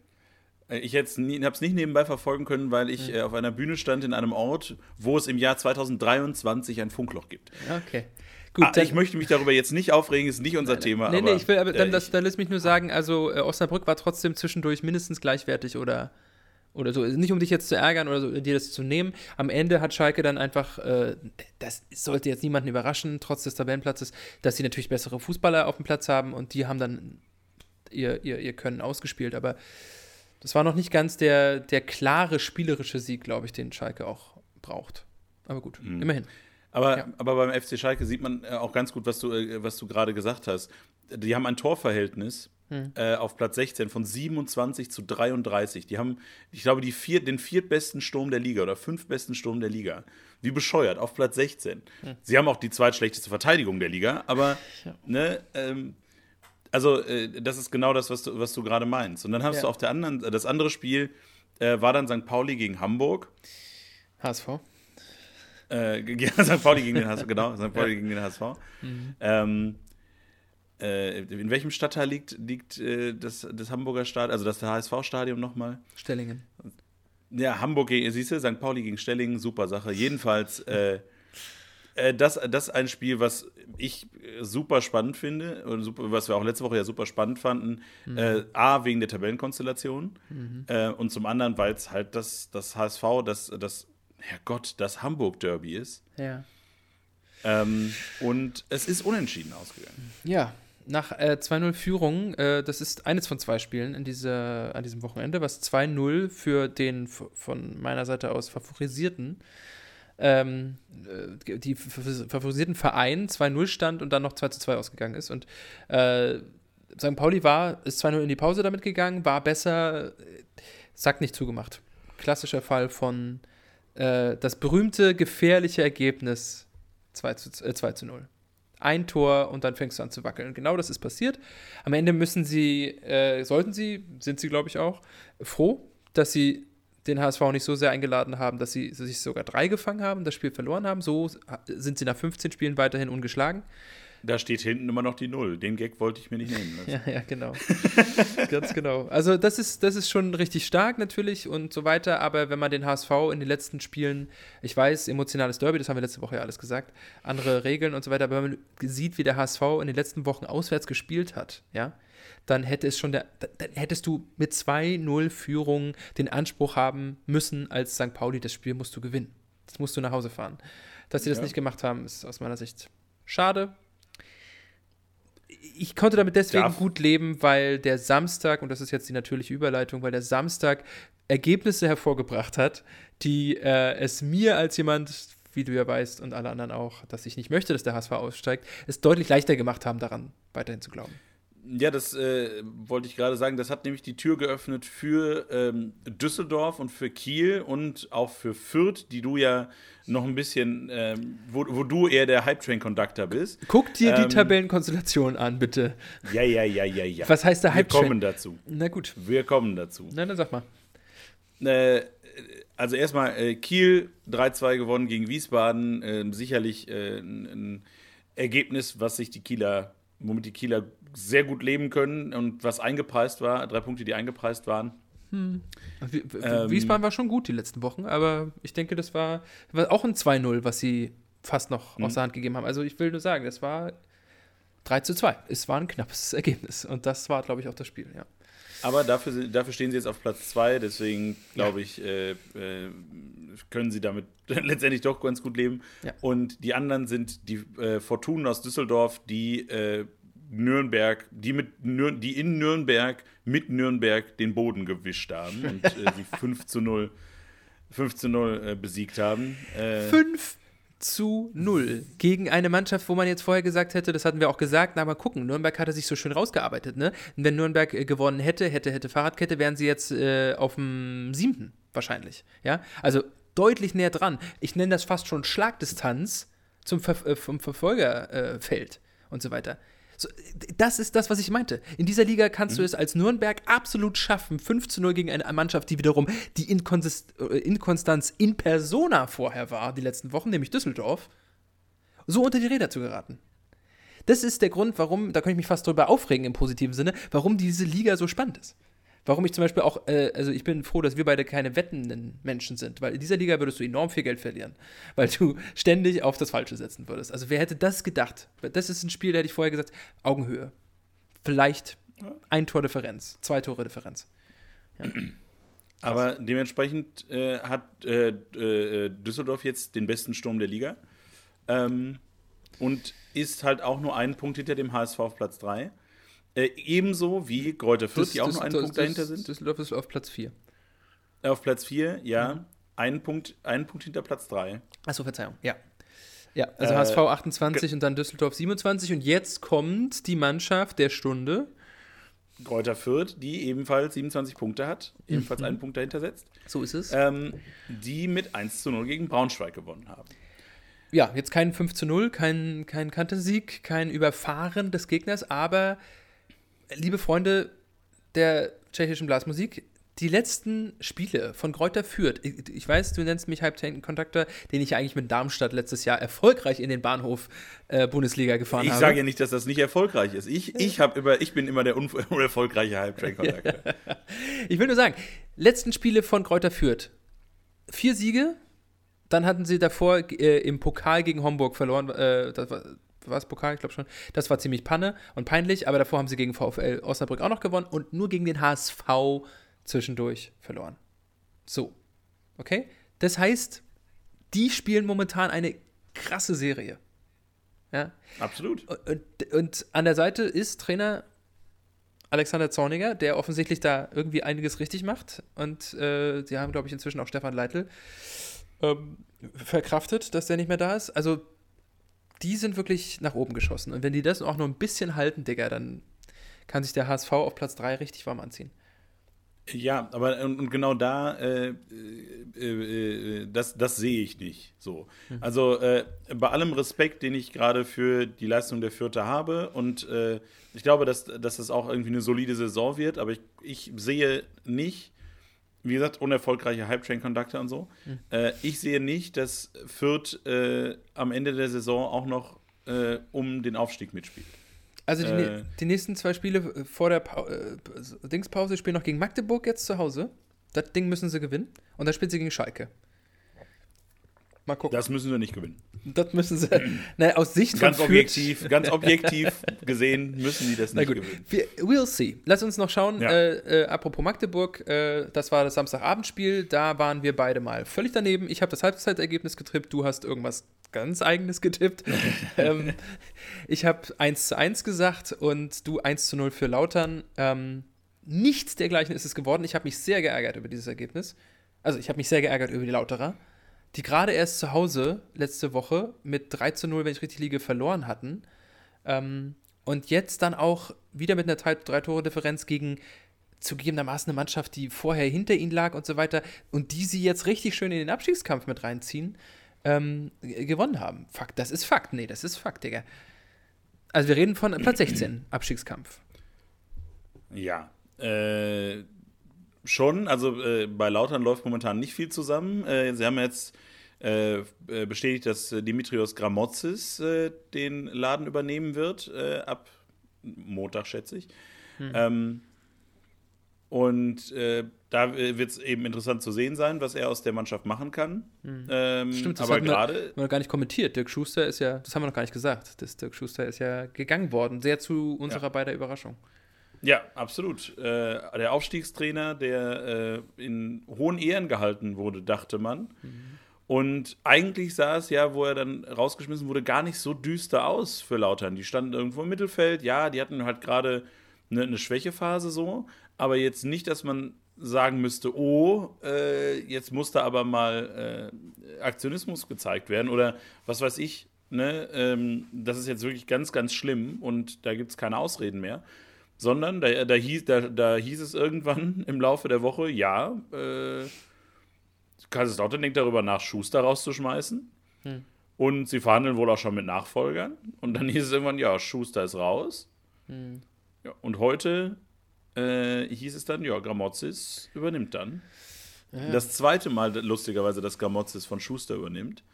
Äh, Ich habe es nicht nebenbei verfolgen können, weil ich äh, auf einer Bühne stand in einem Ort, wo es im Jahr 2023 ein Funkloch gibt. Okay. Gut, ah, ich möchte mich darüber jetzt nicht aufregen, ist nicht unser Thema. Nee, aber, nee, ich will, aber dann, äh, das, dann lass mich nur sagen, also äh, Osnabrück war trotzdem zwischendurch mindestens gleichwertig oder, oder so. Nicht um dich jetzt zu ärgern oder so, dir das zu nehmen. Am Ende hat Schalke dann einfach, äh, das sollte jetzt niemanden überraschen, trotz des Tabellenplatzes, dass sie natürlich bessere Fußballer auf dem Platz haben und die haben dann ihr, ihr, ihr Können ausgespielt. Aber das war noch nicht ganz der, der klare spielerische Sieg, glaube ich, den Schalke auch braucht. Aber gut, mhm. immerhin. Aber, ja. aber beim FC Schalke sieht man äh, auch ganz gut, was du, äh, was du gerade gesagt hast. Die haben ein Torverhältnis hm. äh, auf Platz 16 von 27 zu 33. Die haben, ich glaube, die vier, den viertbesten Sturm der Liga oder fünftbesten Sturm der Liga. Wie bescheuert, auf Platz 16. Hm. Sie haben auch die zweitschlechteste Verteidigung der Liga, aber <laughs> ja. ne, ähm, also äh, das ist genau das, was du, was du gerade meinst. Und dann hast ja. du auf der anderen, das andere Spiel äh, war dann St. Pauli gegen Hamburg. HSV. Äh, <laughs> ja, St. Pauli gegen den HSV, genau, St. Pauli gegen den HSV. Mhm. Ähm, äh, in welchem Stadtteil liegt, liegt äh, das, das Hamburger Stadion, also das HSV-Stadion nochmal? Stellingen. Ja, Hamburg, siehst du, St. Pauli gegen Stellingen, super Sache. Jedenfalls, <laughs> äh, äh, das, das ist ein Spiel, was ich super spannend finde, und super, was wir auch letzte Woche ja super spannend fanden. Mhm. Äh, A, wegen der Tabellenkonstellation mhm. Äh, und zum anderen, weil es halt das, das HSV, das, das, Herrgott, das Hamburg-Derby ist. Ja. Ähm, und es ist unentschieden ausgegangen. Ja, nach äh, 2-0 Führung, äh, das ist eines von zwei Spielen in dieser, an diesem Wochenende, was 2-0 für den von meiner Seite aus favorisierten, ähm, äh, die favorisierten Verein 2-0 stand und dann noch 2-2 ausgegangen ist. Und äh, St. Pauli war, ist 2-0 in die Pause damit gegangen, war besser, sagt nicht zugemacht. Klassischer Fall von äh, das berühmte, gefährliche Ergebnis 2 zu, äh, 2 zu 0 ein Tor und dann fängst du an zu wackeln. Genau das ist passiert. Am Ende müssen sie, äh, sollten sie, sind sie, glaube ich, auch, froh, dass sie den HSV nicht so sehr eingeladen haben, dass sie sich sogar drei gefangen haben, das Spiel verloren haben. So sind sie nach 15 Spielen weiterhin ungeschlagen. Da steht hinten immer noch die Null. Den Gag wollte ich mir nicht nehmen lassen. <laughs> ja, ja, genau. <laughs> Ganz genau. Also das ist, das ist schon richtig stark natürlich und so weiter, aber wenn man den HSV in den letzten Spielen, ich weiß, emotionales Derby, das haben wir letzte Woche ja alles gesagt, andere Regeln und so weiter, aber wenn man sieht, wie der HSV in den letzten Wochen auswärts gespielt hat, ja, dann hätte es schon der, dann hättest du mit 2-0 Führung den Anspruch haben müssen, als St. Pauli, das Spiel musst du gewinnen. Das musst du nach Hause fahren. Dass sie das ja. nicht gemacht haben, ist aus meiner Sicht schade ich konnte damit deswegen Darf. gut leben, weil der Samstag, und das ist jetzt die natürliche Überleitung, weil der Samstag Ergebnisse hervorgebracht hat, die äh, es mir als jemand, wie du ja weißt und alle anderen auch, dass ich nicht möchte, dass der HSV aussteigt, es deutlich leichter gemacht haben, daran weiterhin zu glauben. Ja, das äh, wollte ich gerade sagen. Das hat nämlich die Tür geöffnet für ähm, Düsseldorf und für Kiel und auch für Fürth, die du ja noch ein bisschen, ähm, wo, wo du eher der Hype-Train-Conductor bist. Guck dir ähm, die Tabellenkonstellation an, bitte. Ja, ja, ja, ja, ja. Was heißt der Hype-Train? Wir kommen dazu. Na gut. Wir kommen dazu. Na, dann sag mal. Äh, also erstmal äh, Kiel 3-2 gewonnen gegen Wiesbaden. Äh, sicherlich äh, ein, ein Ergebnis, was sich die Kieler, womit die Kieler sehr gut leben können und was eingepreist war, drei Punkte, die eingepreist waren. Hm. Ähm, Wiesbaden war schon gut die letzten Wochen, aber ich denke, das war, war auch ein 2-0, was sie fast noch hm. aus der Hand gegeben haben. Also ich will nur sagen, es war 3 zu 2. Es war ein knappes <laughs> Ergebnis. Und das war, glaube ich, auch das Spiel, ja. Aber dafür, dafür stehen sie jetzt auf Platz 2, deswegen glaube ja. ich, äh, äh, können sie damit <laughs> letztendlich doch ganz gut leben. Ja. Und die anderen sind die äh, Fortunen aus Düsseldorf, die äh, Nürnberg, die, mit Nür die in Nürnberg mit Nürnberg den Boden gewischt haben <laughs> und äh, sie 5 zu 0, 5 zu 0 äh, besiegt haben. Äh, 5 zu 0 gegen eine Mannschaft, wo man jetzt vorher gesagt hätte, das hatten wir auch gesagt, na mal gucken, Nürnberg hatte sich so schön rausgearbeitet, ne? Und wenn Nürnberg äh, gewonnen hätte, hätte, hätte Fahrradkette, wären sie jetzt äh, auf dem siebten wahrscheinlich, ja? Also deutlich näher dran. Ich nenne das fast schon Schlagdistanz zum Ver äh, vom Verfolgerfeld und so weiter. Das ist das, was ich meinte. In dieser Liga kannst mhm. du es als Nürnberg absolut schaffen, 5 zu 0 gegen eine Mannschaft, die wiederum die Inkonsist äh, Inkonstanz in persona vorher war, die letzten Wochen, nämlich Düsseldorf, so unter die Räder zu geraten. Das ist der Grund, warum, da kann ich mich fast drüber aufregen im positiven Sinne, warum diese Liga so spannend ist. Warum ich zum Beispiel auch, äh, also ich bin froh, dass wir beide keine wettenden Menschen sind, weil in dieser Liga würdest du enorm viel Geld verlieren, <laughs> weil du ständig auf das Falsche setzen würdest. Also wer hätte das gedacht? Das ist ein Spiel, da hätte ich vorher gesagt, Augenhöhe. Vielleicht ein Tor Differenz, zwei Tore Differenz. Ja. <clears throat> Aber dementsprechend äh, hat äh, äh, Düsseldorf jetzt den besten Sturm der Liga. Ähm, und ist halt auch nur einen Punkt hinter dem HSV auf Platz 3. Äh, ebenso wie Kräuter Fürth, die auch nur einen Punkt dahinter sind. Düsseldorf ist auf Platz 4. Auf Platz 4, ja. Mhm. Einen, Punkt, einen Punkt hinter Platz 3. Achso, Verzeihung, ja. Ja, also äh, HSV 28 und dann Düsseldorf 27. Und jetzt kommt die Mannschaft der Stunde. Kräuter Fürth, die ebenfalls 27 Punkte hat, ebenfalls mhm. einen Punkt dahinter setzt. So ist es. Ähm, die mit 1 zu 0 gegen Braunschweig gewonnen haben. Ja, jetzt kein 5 zu 0, kein, kein Kantersieg, kein Überfahren des Gegners, aber liebe Freunde der tschechischen Blasmusik, die letzten Spiele von Kräuter Fürth, ich, weiß, du nennst mich Halbtanken-Kontakter, den ich eigentlich mit Darmstadt letztes Jahr erfolgreich in den Bahnhof äh, Bundesliga gefahren ich habe. Ich sage ja nicht, dass das nicht erfolgreich ist. Ich, ich, über, ich bin immer der <laughs> unerfolgreiche Halbtrain-Kontakter. <laughs> ich will nur sagen, letzten Spiele von Kräuter Fürth. Vier Siege, dann hatten sie davor äh, im Pokal gegen Homburg verloren. Äh, das war, war es Pokal, ich glaube schon. Das war ziemlich Panne und peinlich, aber davor haben sie gegen VfL Osnabrück auch noch gewonnen und nur gegen den HSV zwischendurch verloren. So. Okay? Das heißt, die spielen momentan eine krasse Serie. Ja? Absolut. Und, und an der Seite ist Trainer Alexander Zorniger, der offensichtlich da irgendwie einiges richtig macht. Und äh, sie haben, glaube ich, inzwischen auch Stefan Leitl ähm, verkraftet, dass der nicht mehr da ist. Also, die sind wirklich nach oben geschossen. Und wenn die das auch nur ein bisschen halten, Digga, dann kann sich der HSV auf Platz 3 richtig warm anziehen. Ja, aber und, genau da, äh, äh, äh, das, das sehe ich nicht so. Mhm. Also äh, bei allem Respekt, den ich gerade für die Leistung der Vierte habe und äh, ich glaube, dass, dass das auch irgendwie eine solide Saison wird, aber ich, ich sehe nicht, wie gesagt, unerfolgreiche Hype-Train-Conductor und so, mhm. Äh, ich sehe nicht, dass Fürth am Ende der Saison auch noch um den Aufstieg mitspielt. Also die, äh, die, nächsten zwei Spiele vor der pa äh, Dingspause spielen noch gegen Magdeburg jetzt zu Hause. Das Ding müssen sie gewinnen. Und dann spielen sie gegen Schalke. Mal gucken. Das müssen sie nicht gewinnen. Das müssen sie. <clears throat> naja, aus Sicht ganz von objektiv, Ganz <laughs> objektiv gesehen müssen die das nicht Na gewinnen. Wir, we'll see. Lass uns noch schauen. Ja. Äh, äh, apropos Magdeburg, äh, das war das Samstagabendspiel. Da waren wir beide mal völlig daneben. Ich habe das Halbzeitergebnis getippt. Du hast irgendwas ganz eigenes getippt. <laughs> ähm, ich habe 1 zu 1 gesagt und du 1 zu 0 für Lautern. Ähm, nichts dergleichen ist es geworden. Ich habe mich sehr geärgert über dieses Ergebnis. Also ich habe mich sehr geärgert über die Lauterer, die gerade erst zu Hause letzte Woche mit 3 zu 0, wenn ich richtig liege, verloren hatten. Ähm, und jetzt dann auch wieder mit einer Drei-Tore-Differenz gegen zugegebenermaßen eine Mannschaft, die vorher hinter ihnen lag und so weiter und die sie jetzt richtig schön in den Abstiegskampf mit reinziehen ähm, gewonnen haben. Fakt, das ist Fakt. Nee, das ist Fakt, Digga. Also wir reden von Platz 16, <clears throat> Abstiegskampf. Ja, äh, schon. Also äh, bei Lautern läuft momentan nicht viel zusammen. Äh, sie haben jetzt äh, äh, bestätigt, dass Dimitrios Gramotzis äh, den Laden übernehmen wird, ab Montag, schätze ich. Hm. Ähm, und äh, da wird es eben interessant zu sehen sein, was er aus der Mannschaft machen kann. Mhm. Ähm, Stimmt, das aber gerade. Wir, gar nicht kommentiert. Dirk Schuster ist ja, das haben wir noch gar nicht gesagt. Das, Dirk Schuster ist ja gegangen worden, sehr zu unserer ja. beider Überraschung. Ja, absolut. Äh, der Aufstiegstrainer, der äh, in hohen Ehren gehalten wurde, dachte man. Mhm. Und eigentlich sah es ja, wo er dann rausgeschmissen wurde, gar nicht so düster aus für Lautern. Die standen irgendwo im Mittelfeld. Ja, die hatten halt gerade eine, eine Schwächephase so aber jetzt nicht, dass man sagen müsste, oh, äh, jetzt muss da aber mal äh, Aktionismus gezeigt werden oder was weiß ich. Ne? Ähm, das ist jetzt wirklich ganz, ganz schlimm und da gibt es keine Ausreden mehr. Sondern da, da, hieß, da, da hieß es irgendwann <laughs> im Laufe der Woche, ja, äh, Kaiserslautern denkt darüber nach, Schuster rauszuschmeißen. Hm. Und sie verhandeln wohl auch schon mit Nachfolgern. Und dann <laughs> hieß es irgendwann, ja, Schuster ist raus. Hm. Ja, und heute äh, hieß es dann, ja, Gramozis übernimmt dann. Ja. Das zweite Mal, lustigerweise, dass Gramozis von Schuster übernimmt.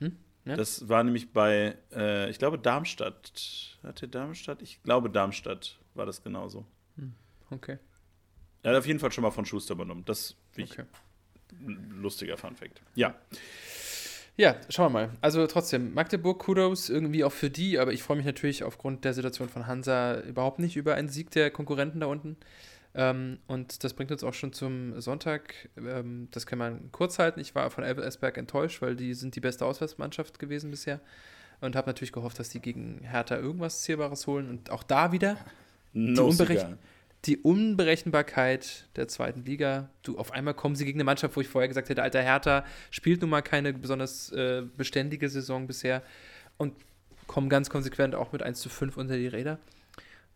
Hm? Ja. Das war nämlich bei, äh, ich glaube, Darmstadt. Hatte Darmstadt? Ich glaube, Darmstadt war das genauso. Hm. Okay. Er hat auf jeden Fall schon mal von Schuster übernommen. Das ist okay. ein lustiger Fun-Fact. Ja. Ja, schauen wir mal. Also trotzdem, Magdeburg, Kudos irgendwie auch für die, aber ich freue mich natürlich aufgrund der Situation von Hansa überhaupt nicht über einen Sieg der Konkurrenten da unten. Ähm, und das bringt uns auch schon zum Sonntag. Ähm, das kann man kurz halten. Ich war von Elversberg enttäuscht, weil die sind die beste Auswärtsmannschaft gewesen bisher. Und habe natürlich gehofft, dass die gegen Hertha irgendwas Zählbares holen. Und auch da wieder die, No Unberech cigar. die Unberechenbarkeit der zweiten Liga. Du, auf einmal kommen sie gegen eine Mannschaft, wo ich vorher gesagt hätte, alter Hertha spielt nun mal keine besonders äh, beständige Saison bisher und kommen ganz konsequent auch mit 1 zu 5 unter die Räder.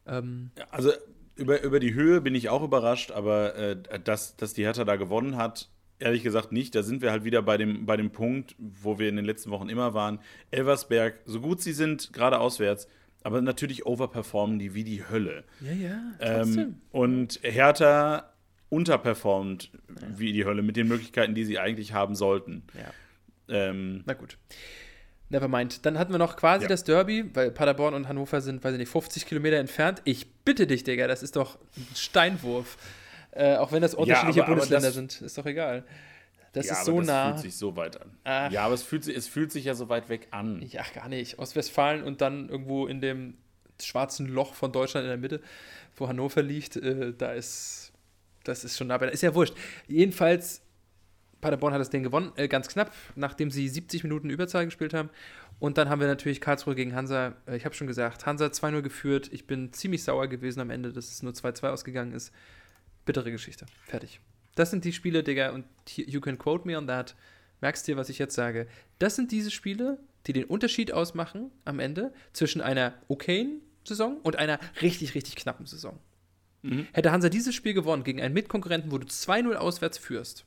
Ähm, Also über, über die Höhe bin ich auch überrascht, aber äh, dass, dass die Hertha da gewonnen hat, ehrlich gesagt nicht. Da sind wir halt wieder bei dem, bei dem Punkt, wo wir in den letzten Wochen immer waren. Elversberg, so gut sie sind, gerade auswärts, aber natürlich overperformen die wie die Hölle. ja, ja, Ähm, und Hertha unterperformt wie die Hölle mit den Möglichkeiten, die sie eigentlich haben sollten. ja. Ähm, Na gut. Nevermind. Dann hatten wir noch quasi Ja. das Derby, weil Paderborn und Hannover sind, weiß ich nicht, 50 Kilometer entfernt. Ich bitte dich, Digga, das ist doch ein Steinwurf. Äh, auch wenn das unterschiedliche aber- aber Bundesländer das- sind, ist doch egal. Das ja, ist so das nah. fühlt sich so weit an. Ach. Ja, aber es fühlt, sich, es fühlt sich ja so weit weg an. Ja, gar nicht. Ostwestfalen und dann irgendwo in dem schwarzen Loch von Deutschland in der Mitte, wo Hannover liegt, äh, da ist, das ist schon nah bei. Ist ja wurscht. Jedenfalls, Paderborn hat das Ding gewonnen, äh, ganz knapp, nachdem sie 70 Minuten Überzahl gespielt haben. Und dann haben wir natürlich Karlsruhe gegen Hansa. Äh, ich habe schon gesagt, Hansa 2-0 geführt. Ich bin ziemlich sauer gewesen am Ende, dass es nur 2-2 ausgegangen ist. Bittere Geschichte. Fertig. Das sind die Spiele, Digga, und you can quote me on that. Merkst dir, was ich jetzt sage? Das sind diese Spiele, die den Unterschied ausmachen am Ende zwischen einer okayen Saison und einer richtig, richtig knappen Saison. Mhm. Hätte Hansa dieses Spiel gewonnen gegen einen Mitkonkurrenten, wo du 2-0 auswärts führst,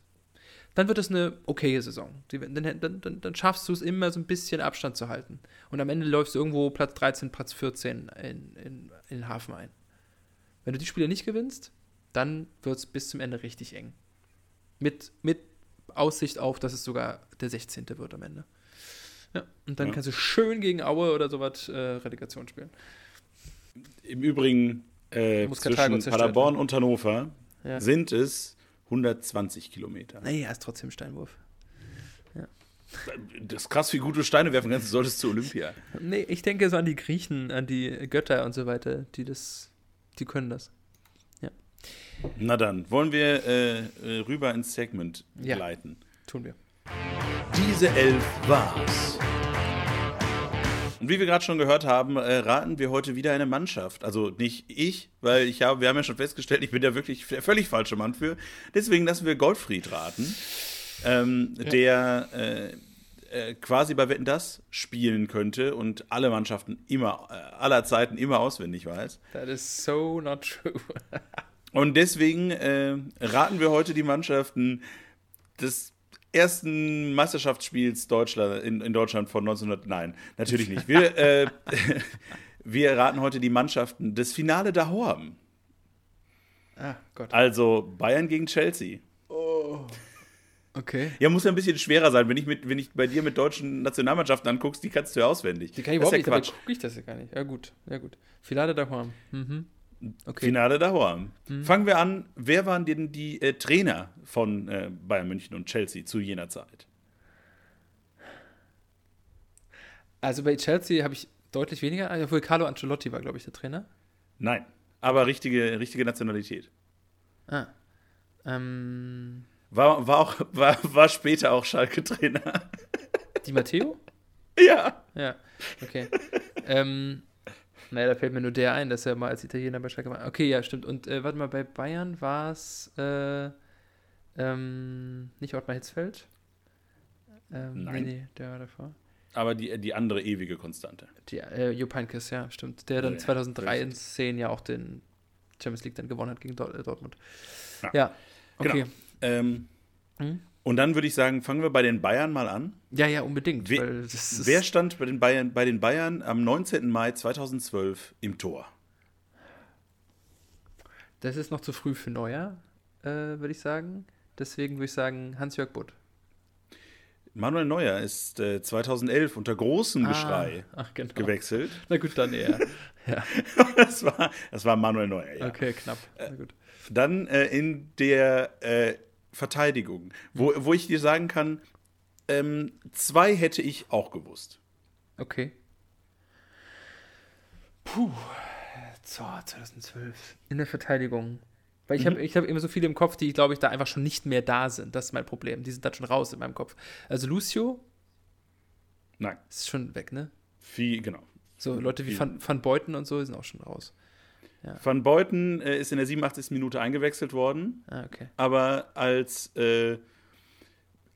dann wird es eine okaye Saison. Dann, dann, dann, dann schaffst du es immer so ein bisschen Abstand zu halten. Und am Ende läufst du irgendwo Platz 13, Platz 14 in, in, in den Hafen ein. Wenn du die Spiele nicht gewinnst, dann wird es bis zum Ende richtig eng. Mit, mit Aussicht auf, dass es sogar der 16. wird am Ende. Ja, und dann Ja. kannst du schön gegen Aue oder sowas äh, Relegation spielen. Im Übrigen äh, zwischen Paderborn und Hannover Ja. sind es 120 Kilometer. Naja, ist trotzdem Steinwurf. Das ist krass, wie gut du Steine werfen kannst. Du solltest zu Olympia. Nee, ich denke so an die Griechen, an die Götter und so weiter, die das, die können das. Na dann, wollen wir äh, äh, rüber ins Segment Ja. gleiten. Tun wir. Diese elf war's. Und wie wir gerade schon gehört haben, äh, raten wir heute wieder eine Mannschaft. Also nicht ich, weil ich habe, wir haben ja schon festgestellt, ich bin da wirklich der völlig falsche Mann für. Deswegen lassen wir Goldfried raten, ähm, der äh, äh, quasi bei Wetten das spielen könnte und alle Mannschaften immer, äh, aller Zeiten immer auswendig weiß. That is so not true. <laughs> Und deswegen äh, raten wir heute die Mannschaften des ersten Meisterschaftsspiels Deutschland, in, in Deutschland von 1900. Nein, natürlich nicht. Wir, äh, <laughs> wir raten heute die Mannschaften des Finale daheim. ah, Gott. Also Bayern gegen Chelsea. Okay. Ja, muss ja ein bisschen schwerer sein, wenn ich, mit, wenn ich bei dir mit deutschen Nationalmannschaften anguckst, die kannst du ja auswendig. Die kann ich Das überhaupt ist nicht, ja dabei Quatsch. gucke ich das ja gar nicht. Ja, gut, ja, gut. Finale daheim. Mhm. Okay. Finale daheim. Fangen wir an. Wer waren denn die äh, Trainer von äh, Bayern München und Chelsea zu jener Zeit? Also bei Chelsea habe ich deutlich weniger, obwohl Carlo Ancelotti war, glaube ich, der Trainer. Nein, aber richtige, richtige Nationalität. Ah. Ähm, War, war, auch, <laughs> war, war später auch Schalke-Trainer. Di Matteo? <laughs> ja. Ja, okay. ähm, naja, da fällt mir nur der ein, dass er mal als Italiener bei Schalke war. Okay, ja, stimmt. Und äh, warte mal, bei Bayern war es äh, ähm, nicht Ottmar Hitzfeld? Ähm, Nein. Nee, nee, der war davor. Aber die, die andere ewige Konstante. Die, äh, Jupp Heynckes, ja, stimmt. Der dann Ja, 2003 in richtig. 10 ja auch den Champions League dann gewonnen hat gegen äh, Dortmund. Ja. Ja, okay. Genau. Ähm, Hm? Und dann würde ich sagen, fangen wir bei den Bayern mal an. Ja, ja, unbedingt. Ist, Wer stand bei den, Bayern, bei den Bayern am 19. Mai 2012 im Tor? das ist noch zu früh für Neuer, äh, würde ich sagen. Deswegen würde ich sagen Hans-Jörg Butt. Manuel Neuer ist äh, 2011 unter großem Geschrei Ah, ach, genau. gewechselt. Na gut, dann eher. <laughs> ja, Das war, das war Manuel Neuer, ja. okay, knapp. Na gut. Dann äh, in der äh, Verteidigung, wo, wo ich dir sagen kann, ähm, zwei hätte ich auch gewusst. Okay. Puh. So, 2012. In der Verteidigung. Weil ich Mhm. habe ich hab immer so viele im Kopf, die, glaube ich, da einfach schon nicht mehr da sind. Das ist mein Problem. Die sind dann schon raus in meinem Kopf. Also Lucio Nein. ist schon weg, ne? Viel, genau. So Leute wie. Van, Van Beuten und so die sind auch schon raus. Van Beuten äh, ist in der 87. Minute eingewechselt worden, Ah, okay. aber als, äh,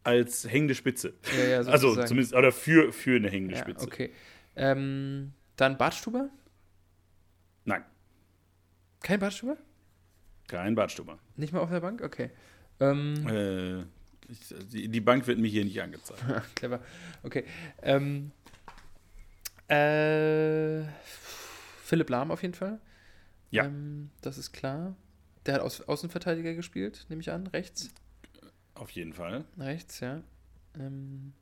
als hängende Spitze. Ja, ja, also zumindest, oder für, für eine hängende Ja, Spitze. okay. Ähm, dann Bartstuber? Nein, Kein Bartstuber? kein Badstuber. Nicht mal auf der Bank? Okay. Ähm, Äh, ich, die, die Bank wird mir hier nicht angezeigt. <laughs> clever. Okay. Ähm, äh, Philipp Lahm auf jeden Fall. Ja. Ähm, das ist klar. Der hat Au Außenverteidiger gespielt, nehme ich an. Rechts. Auf jeden Fall. Rechts, ja. Ähm,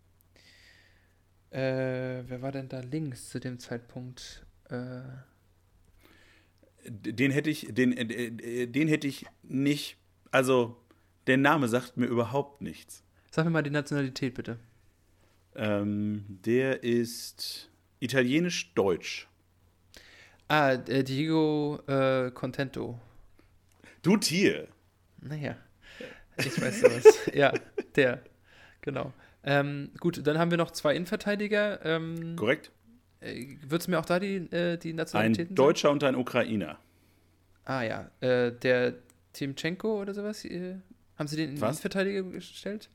äh, wer war denn da links zu dem Zeitpunkt? Äh, Den hätte ich, den, äh, äh, den hätte ich nicht, also der Name sagt mir überhaupt nichts. sag mir mal die Nationalität bitte. Ähm, der ist italienisch-deutsch. Ah, äh, Diego äh, Contento. Du Tier. Naja, ich weiß sowas. <laughs> ja, der. Genau. Ähm, gut, dann haben wir noch zwei Innenverteidiger. Ähm, Korrekt? äh, Würdest du mir auch da die, äh, die Nationalitäten Ein Deutscher und ein Ukrainer. sagen? Ah ja, äh, der Timchenko oder sowas. Äh, haben sie den in die Was? Innenverteidiger gestellt?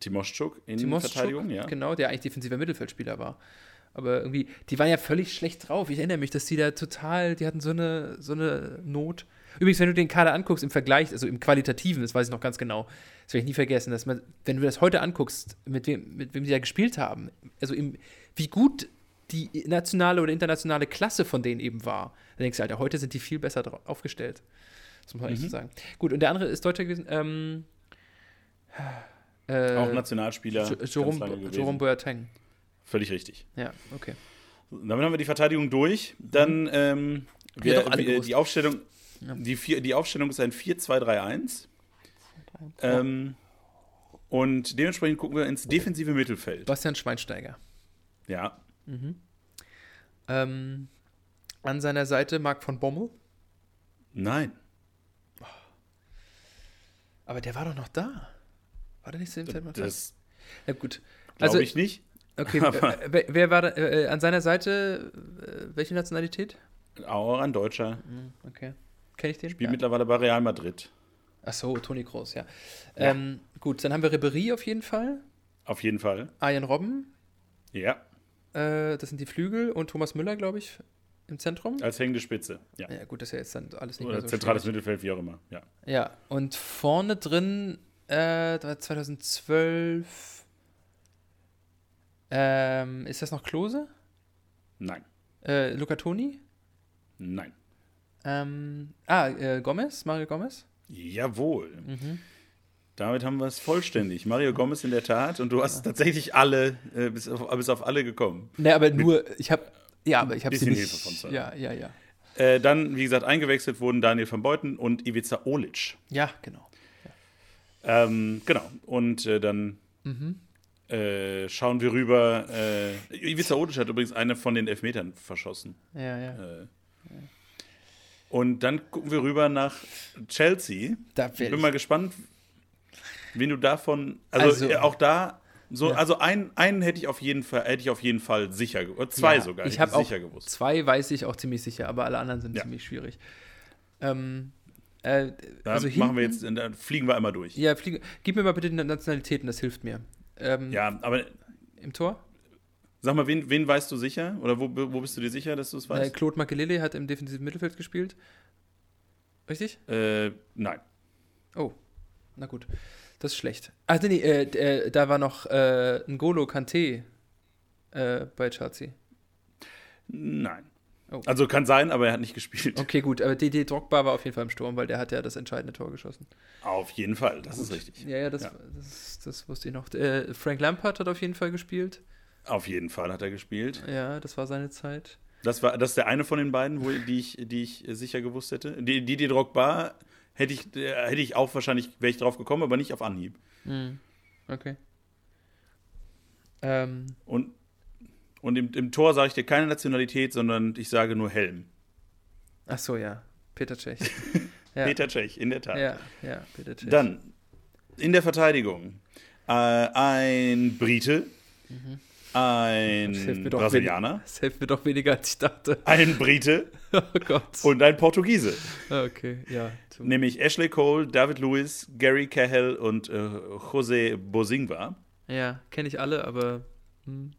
Timoschuk in Timoschuk, Verteidigung, ja. genau, der eigentlich defensiver Mittelfeldspieler war. Aber irgendwie, die waren ja völlig schlecht drauf. Ich erinnere mich, dass die da total, die hatten so eine, so eine Not. Übrigens, wenn du den Kader anguckst im Vergleich, also im Qualitativen, das weiß ich noch ganz genau, das werde ich nie vergessen, dass man, wenn du das heute anguckst, mit wem, mit wem die da gespielt haben, also im, wie gut die nationale oder internationale Klasse von denen eben war, dann denkst du, Alter, heute sind die viel besser aufgestellt. Das muss man echt so sagen. Gut, und der andere ist Deutscher gewesen, ähm, äh, Auch Nationalspieler. Jerome. Jerome Boateng. Völlig richtig. Ja, okay. Damit haben wir die Verteidigung durch. Dann ähm, wir, wir, die Aufstellung. Die, vier, die Aufstellung ist ein 4-2-3-1. Ähm, und dementsprechend gucken wir ins defensive Mittelfeld. Bastian Schweinsteiger. Ja, Ähm, an seiner Seite Marc von Bommel. nein. Aber der war doch noch da. War der nicht zu dem Zeitpunkt? Das Ja, gut. glaube Also, ich nicht. Okay, aber- äh, wer, war da, äh, an seiner Seite? Äh, welche Nationalität? Auch ein Deutscher. Hm, okay. Kenne ich den? Spielt ja. mittlerweile bei Real Madrid. Ach so, Toni Kroos, ja. Ja. Ähm, gut, dann haben wir Ribery auf jeden Fall. Auf jeden Fall. Arjen Robben, Ja, äh, das sind die Flügel. Und Thomas Müller, glaube ich, im Zentrum. als hängende Spitze. Ja. Ja, gut, das ist ja jetzt dann alles nicht Oder mehr so zentrales schwierig. Mittelfeld, wie auch immer. Ja. Ja, und vorne drin, äh, da war 2012, ähm, ist das noch Klose? Nein. Äh, Luca Toni? Nein. Ähm, ah, äh, Gomez, Mario Gomez? Jawohl. Mhm. Damit haben wir es vollständig. Mario Gomez in der Tat. Und du hast tatsächlich alle, äh, bis, auf, bis auf alle gekommen. Ne, aber nur, ich habe, ja, aber ich habe sie bisschen nicht. Hilfe von Sir. ja, ja, ja. Äh, dann, wie gesagt, eingewechselt wurden Daniel van Beuten und Ivica Olic. Ja, genau. Ähm, genau. Und äh, dann Mhm. Äh, schauen wir rüber. Äh, Ivica Olic hat übrigens eine von den Elfmetern verschossen. Ja, ja. Äh, und dann gucken wir rüber nach Chelsea. Da Ich bin ich- mal gespannt, wen du davon. Also, Also- äh, auch da. So, Ja. also einen, einen hätte ich auf jeden Fall, hätte ich auf jeden Fall sicher, ge- oder zwei ja, sogar, Ich habe auch sicher gewusst. zwei, weiß ich auch ziemlich sicher, aber alle anderen sind Ja. ziemlich schwierig. Ähm, äh, also machen wir hinten- jetzt, dann fliegen wir einmal durch. Ja, fliege, gib mir mal bitte die Nationalitäten, das hilft mir. Ähm, Ja, aber Im Tor? sag mal, wen, wen weißt du sicher? Oder wo, wo bist du dir sicher, dass du es Äh, weißt? Claude Makelele hat im defensiven Mittelfeld gespielt. Richtig? Äh, nein. Oh, na gut. Das ist schlecht. Ah, nee, nee, äh, äh, da war noch äh, N'Golo Kante äh, bei Chelsea. Nein. Oh. Also kann sein, aber er hat nicht gespielt. Okay, gut, aber DD Drogba war auf jeden Fall im Sturm, weil der hat ja das entscheidende Tor geschossen. Auf jeden Fall, das ist richtig. Ja, ja, das, Ja. Das, das wusste ich noch. Äh, Frank Lampard hat auf jeden Fall gespielt. Auf jeden Fall hat er gespielt. Ja, das war seine Zeit. Das war das ist der eine von den beiden, wo, die, ich, die ich sicher gewusst hätte. Die, die, die Drogba hätte ich, äh, hätte ich auch wahrscheinlich, wäre ich drauf gekommen, aber nicht auf Anhieb. Mhm. Okay. Ähm, Und, und im, im Tor sage ich dir keine Nationalität, sondern ich sage nur Helm. ach so, ja. Peter Cech. <laughs> Ja. Peter Cech, in der Tat. Ja, ja, Peter Cech. Dann in der Verteidigung äh, ein Brite, ein mir doch Brasilianer, Das hilft mir doch weniger, als ich dachte. ein Brite <laughs> Oh Gott. und ein Portugiese. Okay, ja. Zum- Nämlich Ashley Cole, David Lewis, Gary Cahill und äh, Jose Bosingwa. Ja, kenne ich alle, aber hm,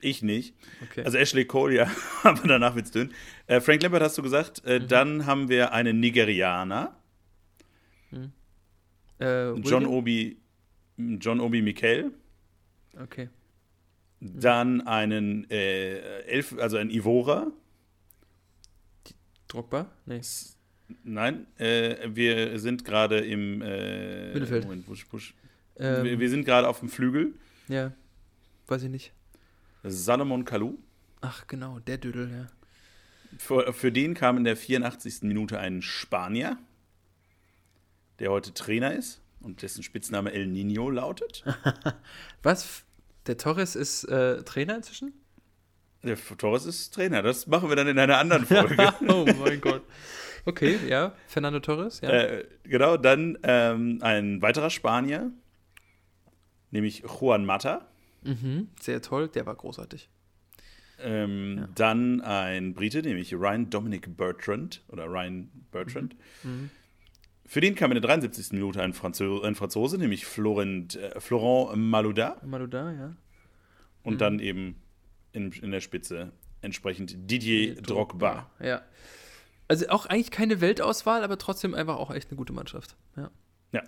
Ich nicht. okay. Also Ashley Cole, ja, <laughs> aber danach wird's dünn. Äh, Frank Lampard hast du gesagt. Mhm. Äh, Dann haben wir einen Nigerianer, äh, John? Obi, John Obi Mikel. Okay. Dann einen äh, Elf, also ein Ivora. Drogba? Nee. Nein, äh, wir sind gerade im äh, Mittelfeld. Moment, Busch, Busch. Ähm, Wir, wir sind gerade auf dem Flügel. ja. Weiß ich nicht. Salomon Kalou. Ach, genau, der Dödel, ja. Für, für den kam in der 84. Minute ein Spanier, der heute Trainer ist und dessen Spitzname El Nino lautet. <laughs> Was? Der Torres ist äh, Trainer inzwischen? Der Torres ist Trainer. Das machen wir dann in einer anderen Folge. <laughs> oh mein Gott. Okay, ja. Fernando Torres, ja. äh, genau, dann ähm, ein weiterer Spanier, nämlich Juan Mata. Mhm, sehr toll, der war großartig. Ähm, Dann ein Brite, nämlich Ryan Dominic Bertrand oder Ryan Bertrand. Mhm. Für den kam in der 73. Minute ein, Franzö ein Franzose, nämlich Florent, äh, Florent Malouda. Malouda, ja. Und Mhm. dann eben in, in der Spitze entsprechend Didier Drogba. Ja. Also auch eigentlich keine Weltauswahl, aber trotzdem einfach auch echt eine gute Mannschaft. Ja. Ja.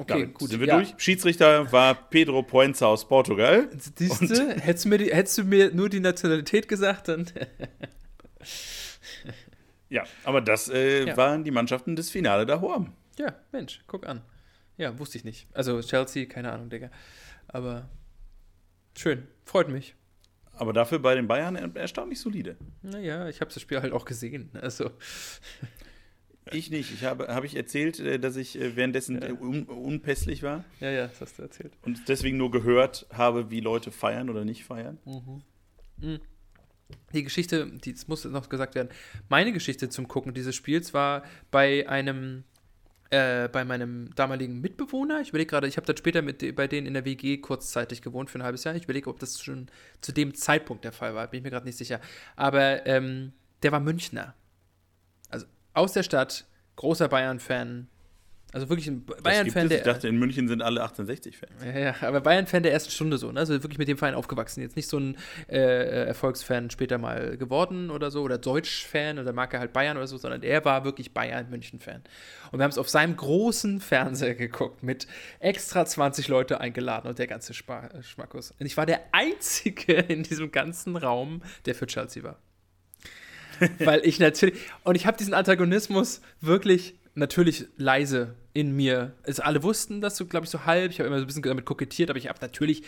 Okay, Damit gut. Sind wir ja. durch? Schiedsrichter war Pedro Poenza aus Portugal. Siehste, <laughs> hättest du, mir hättest du mir nur die Nationalität gesagt, dann. <laughs> Ja, aber das äh, Ja. waren die Mannschaften des Finale da Horm. ja, Mensch, guck an. Ja, wusste ich nicht. Also Chelsea, keine Ahnung, Digga. Aber schön, freut mich. Aber dafür bei den Bayern er- erstaunlich solide. Naja, ich habe das Spiel halt auch gesehen. Also, Ich nicht. Ich habe, habe ich erzählt, äh, dass ich äh, währenddessen äh, un, unpässlich war ja, ja, das hast du erzählt. und deswegen nur gehört habe, wie Leute feiern oder nicht feiern. Die Geschichte, die das muss noch gesagt werden. Meine Geschichte zum Gucken dieses Spiels war bei einem, äh, bei meinem damaligen Mitbewohner. Ich überlege gerade, ich habe dann später mit bei denen in der WG kurzzeitig gewohnt für ein halbes Jahr. Ich überlege, ob das schon zu dem Zeitpunkt der Fall war. Bin ich mir gerade nicht sicher. Aber ähm, der war Münchner. Aus der Stadt, großer Bayern-Fan. Also wirklich ein Bayern-Fan, der. Ich dachte, in München sind alle 1860-Fans. Ja, ja, aber Bayern-Fan der ersten Stunde so, ne? Also wirklich mit dem Verein aufgewachsen. Jetzt nicht so ein äh, Erfolgsfan später mal geworden oder so, oder Deutsch-Fan oder mag er halt Bayern oder so, sondern er war wirklich Bayern-München-Fan. Und wir haben es auf seinem großen Fernseher geguckt, mit extra 20 Leute eingeladen und der ganze Spa Schmackus. Und ich war der Einzige in diesem ganzen Raum, der für Chelsea war. <laughs> Weil ich natürlich, und ich habe diesen Antagonismus wirklich natürlich leise in mir. Also alle wussten das so, glaube ich, so halb. Ich habe immer so ein bisschen damit kokettiert, aber ich habe natürlich,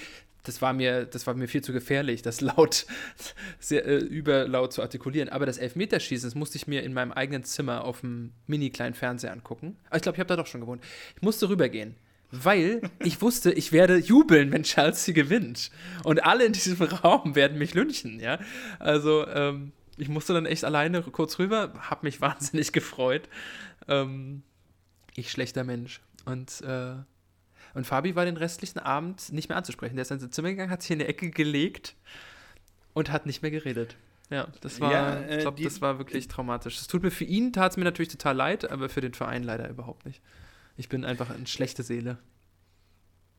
das war mir, das war mir viel zu gefährlich, das laut, <laughs> sehr äh, überlaut zu artikulieren. Aber das Elfmeterschießen, das musste ich mir in meinem eigenen Zimmer auf dem mini kleinen Fernseher angucken. Aber ich glaube, ich habe da doch schon gewohnt. Ich musste rübergehen. Weil <laughs> ich wusste, ich werde jubeln, wenn Chelsea gewinnt. Und alle in diesem Raum werden mich lynchen, ja. Also, ähm, ich musste dann echt alleine kurz rüber, habe mich <laughs> wahnsinnig gefreut. Ähm, ich schlechter Mensch. Und, äh, und Fabi war den restlichen Abend nicht mehr anzusprechen. Der ist in sein Zimmer gegangen, hat sich in die Ecke gelegt und hat nicht mehr geredet. Ja, das war, Ja, äh, ich glaube, das war wirklich traumatisch. Es tut mir für ihn, tat es mir natürlich total leid, aber für den Verein leider überhaupt nicht. Ich bin einfach eine schlechte Seele.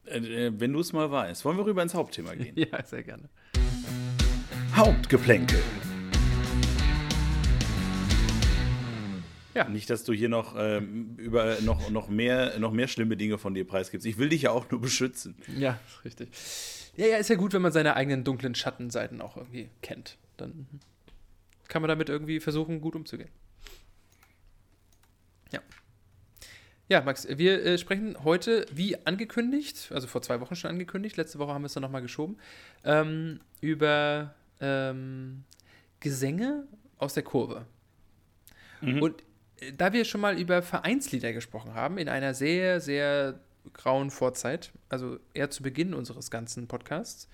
Äh, äh, wenn du es mal weißt, wollen wir rüber ins Hauptthema gehen. <laughs> Ja, sehr gerne. Hauptgeplänkel. Ja. Nicht, dass du hier noch, ähm, über, noch, noch, mehr, noch mehr schlimme Dinge von dir preisgibst. Ich will dich ja auch nur beschützen. Ja, ist richtig. Ja, ja, ist ja gut, wenn man seine eigenen dunklen Schattenseiten auch irgendwie kennt. Dann kann man damit irgendwie versuchen, gut umzugehen. Ja. Ja, Max, wir äh, sprechen heute, wie angekündigt, also vor zwei Wochen schon angekündigt, letzte Woche haben wir es dann nochmal geschoben, ähm, über ähm, Gesänge aus der Kurve. Und äh, da wir schon mal über Vereinslieder gesprochen haben, in einer sehr, sehr grauen Vorzeit, also eher zu Beginn unseres ganzen Podcasts,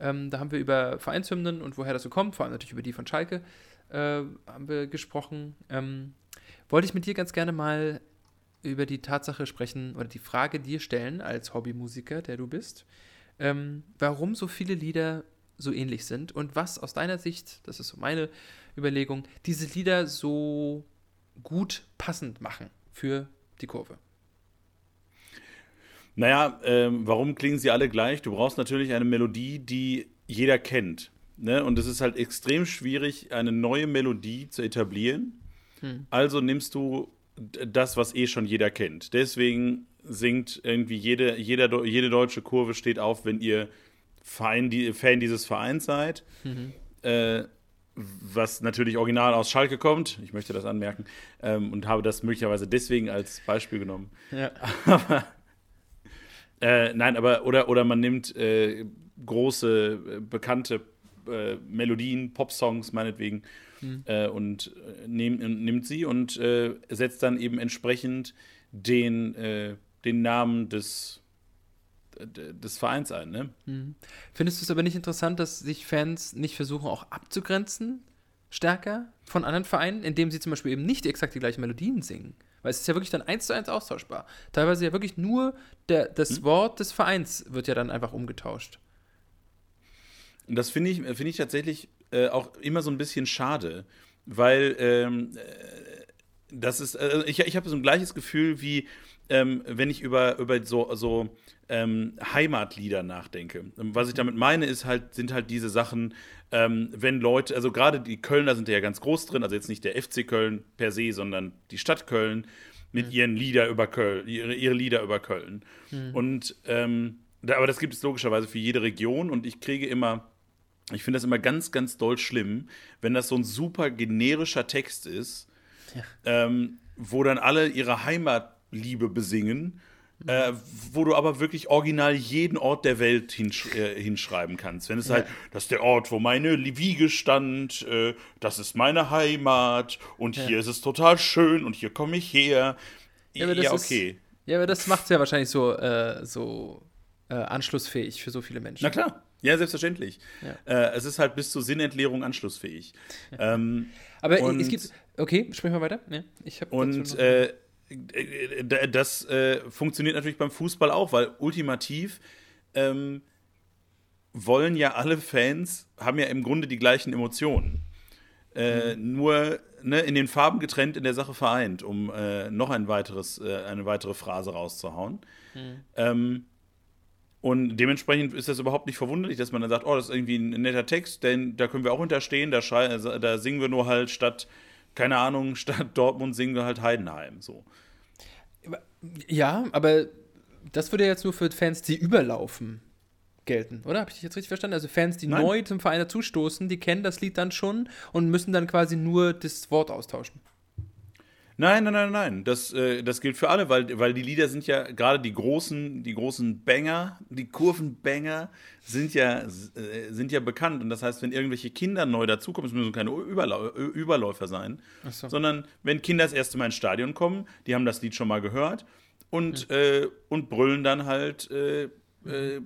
ähm, da haben wir über Vereinshymnen und woher das so kommt, vor allem natürlich über die von Schalke, äh, haben wir gesprochen. Ähm, wollte ich mit dir ganz gerne mal über die Tatsache sprechen oder die Frage dir stellen als Hobbymusiker, der du bist, ähm, warum so viele Lieder so ähnlich sind und was aus deiner Sicht, das ist so meine Überlegung, diese Lieder so gut passend machen für die Kurve. Naja, ähm, warum klingen sie alle gleich? Du brauchst natürlich eine Melodie, die jeder kennt. Ne? Und es ist halt extrem schwierig, eine neue Melodie zu etablieren. Hm. Also nimmst du das, was eh schon jeder kennt. Deswegen singt irgendwie jede, jeder, jede deutsche Kurve steht auf, wenn ihr Fan, die, Fan dieses Vereins seid. Mhm. Äh, was natürlich original aus Schalke kommt. Ich möchte das anmerken. Ähm, und habe das möglicherweise deswegen als Beispiel genommen. Ja. <laughs> Aber, äh, nein, aber, oder, oder man nimmt äh, große, äh, bekannte äh, Melodien, Popsongs meinetwegen, mhm. und nehm, nimmt sie und setzt dann eben entsprechend den, den Namen des des Vereins ein. Ne? Mhm. Findest du es aber nicht interessant, dass sich Fans nicht versuchen, auch abzugrenzen, stärker von anderen Vereinen, indem sie zum Beispiel eben nicht exakt die gleichen Melodien singen? Weil es ist ja wirklich dann eins zu eins austauschbar. Teilweise ja wirklich nur der, das mhm. Wort des Vereins wird ja dann einfach umgetauscht. Und das finde ich, find ich tatsächlich äh, auch immer so ein bisschen schade, weil ähm, äh, das ist, äh, ich, ich habe so ein gleiches Gefühl wie, ähm, wenn ich über, über so, so ähm, Heimatlieder nachdenke. Was ich damit meine, ist halt, sind halt diese Sachen, ähm, wenn Leute, also gerade die Kölner sind ja ganz groß drin, also jetzt nicht der FC Köln per se, sondern die Stadt Köln mit mhm. ihren Lieder über Köln, ihre, ihre Lieder über Köln. Mhm. Und ähm, da, aber das gibt es logischerweise für jede Region und ich kriege immer, ich finde das immer ganz, ganz doll schlimm, wenn das so ein super generischer Text ist, ja. ähm, wo dann alle ihre Heimatliebe besingen äh, wo du aber wirklich original jeden Ort der Welt hinsch äh, hinschreiben kannst. Wenn es ja. halt, das ist der Ort, wo meine Wiege stand, äh, das ist meine Heimat und ja. hier ist es total schön und hier komme ich her. Ja, ja okay. Ist, ja, aber das macht es ja wahrscheinlich so, äh, so äh, anschlussfähig für so viele Menschen. Na klar. Ja, selbstverständlich. Ja. Äh, es ist halt bis zur Sinnentleerung anschlussfähig. Ähm, aber es gibt. Okay, sprechen wir weiter. Ja, ich und äh, das äh, funktioniert natürlich beim Fußball auch, weil ultimativ ähm, wollen ja alle Fans, haben ja im Grunde die gleichen Emotionen. Äh, mhm. Nur ne, in den Farben getrennt, in der Sache vereint, um äh, noch ein weiteres, äh, eine weitere Phrase rauszuhauen. Mhm. Ähm, und dementsprechend ist das überhaupt nicht verwunderlich, dass man dann sagt, oh, das ist irgendwie ein netter Text, denn da können wir auch hinterstehen, da, da singen wir nur halt statt keine Ahnung, <laughs> statt Dortmund singen wir halt Heidenheim. So. Ja, aber das würde jetzt nur für Fans, die überlaufen, gelten, oder? Habe ich dich jetzt richtig verstanden? Also Fans, die Nein. neu zum Verein dazustoßen, die kennen das Lied dann schon und müssen dann quasi nur das Wort austauschen. Nein, nein, nein, nein. Das, äh, das gilt für alle, weil, weil die Lieder sind ja gerade die großen, die großen Banger, die Kurvenbanger sind ja, äh, sind ja bekannt. Und das heißt, wenn irgendwelche Kinder neu dazukommen, es müssen keine Überlau Überläufer sein, so. sondern wenn Kinder das erste Mal ins Stadion kommen, die haben das Lied schon mal gehört und, mhm. äh, und brüllen dann halt äh, äh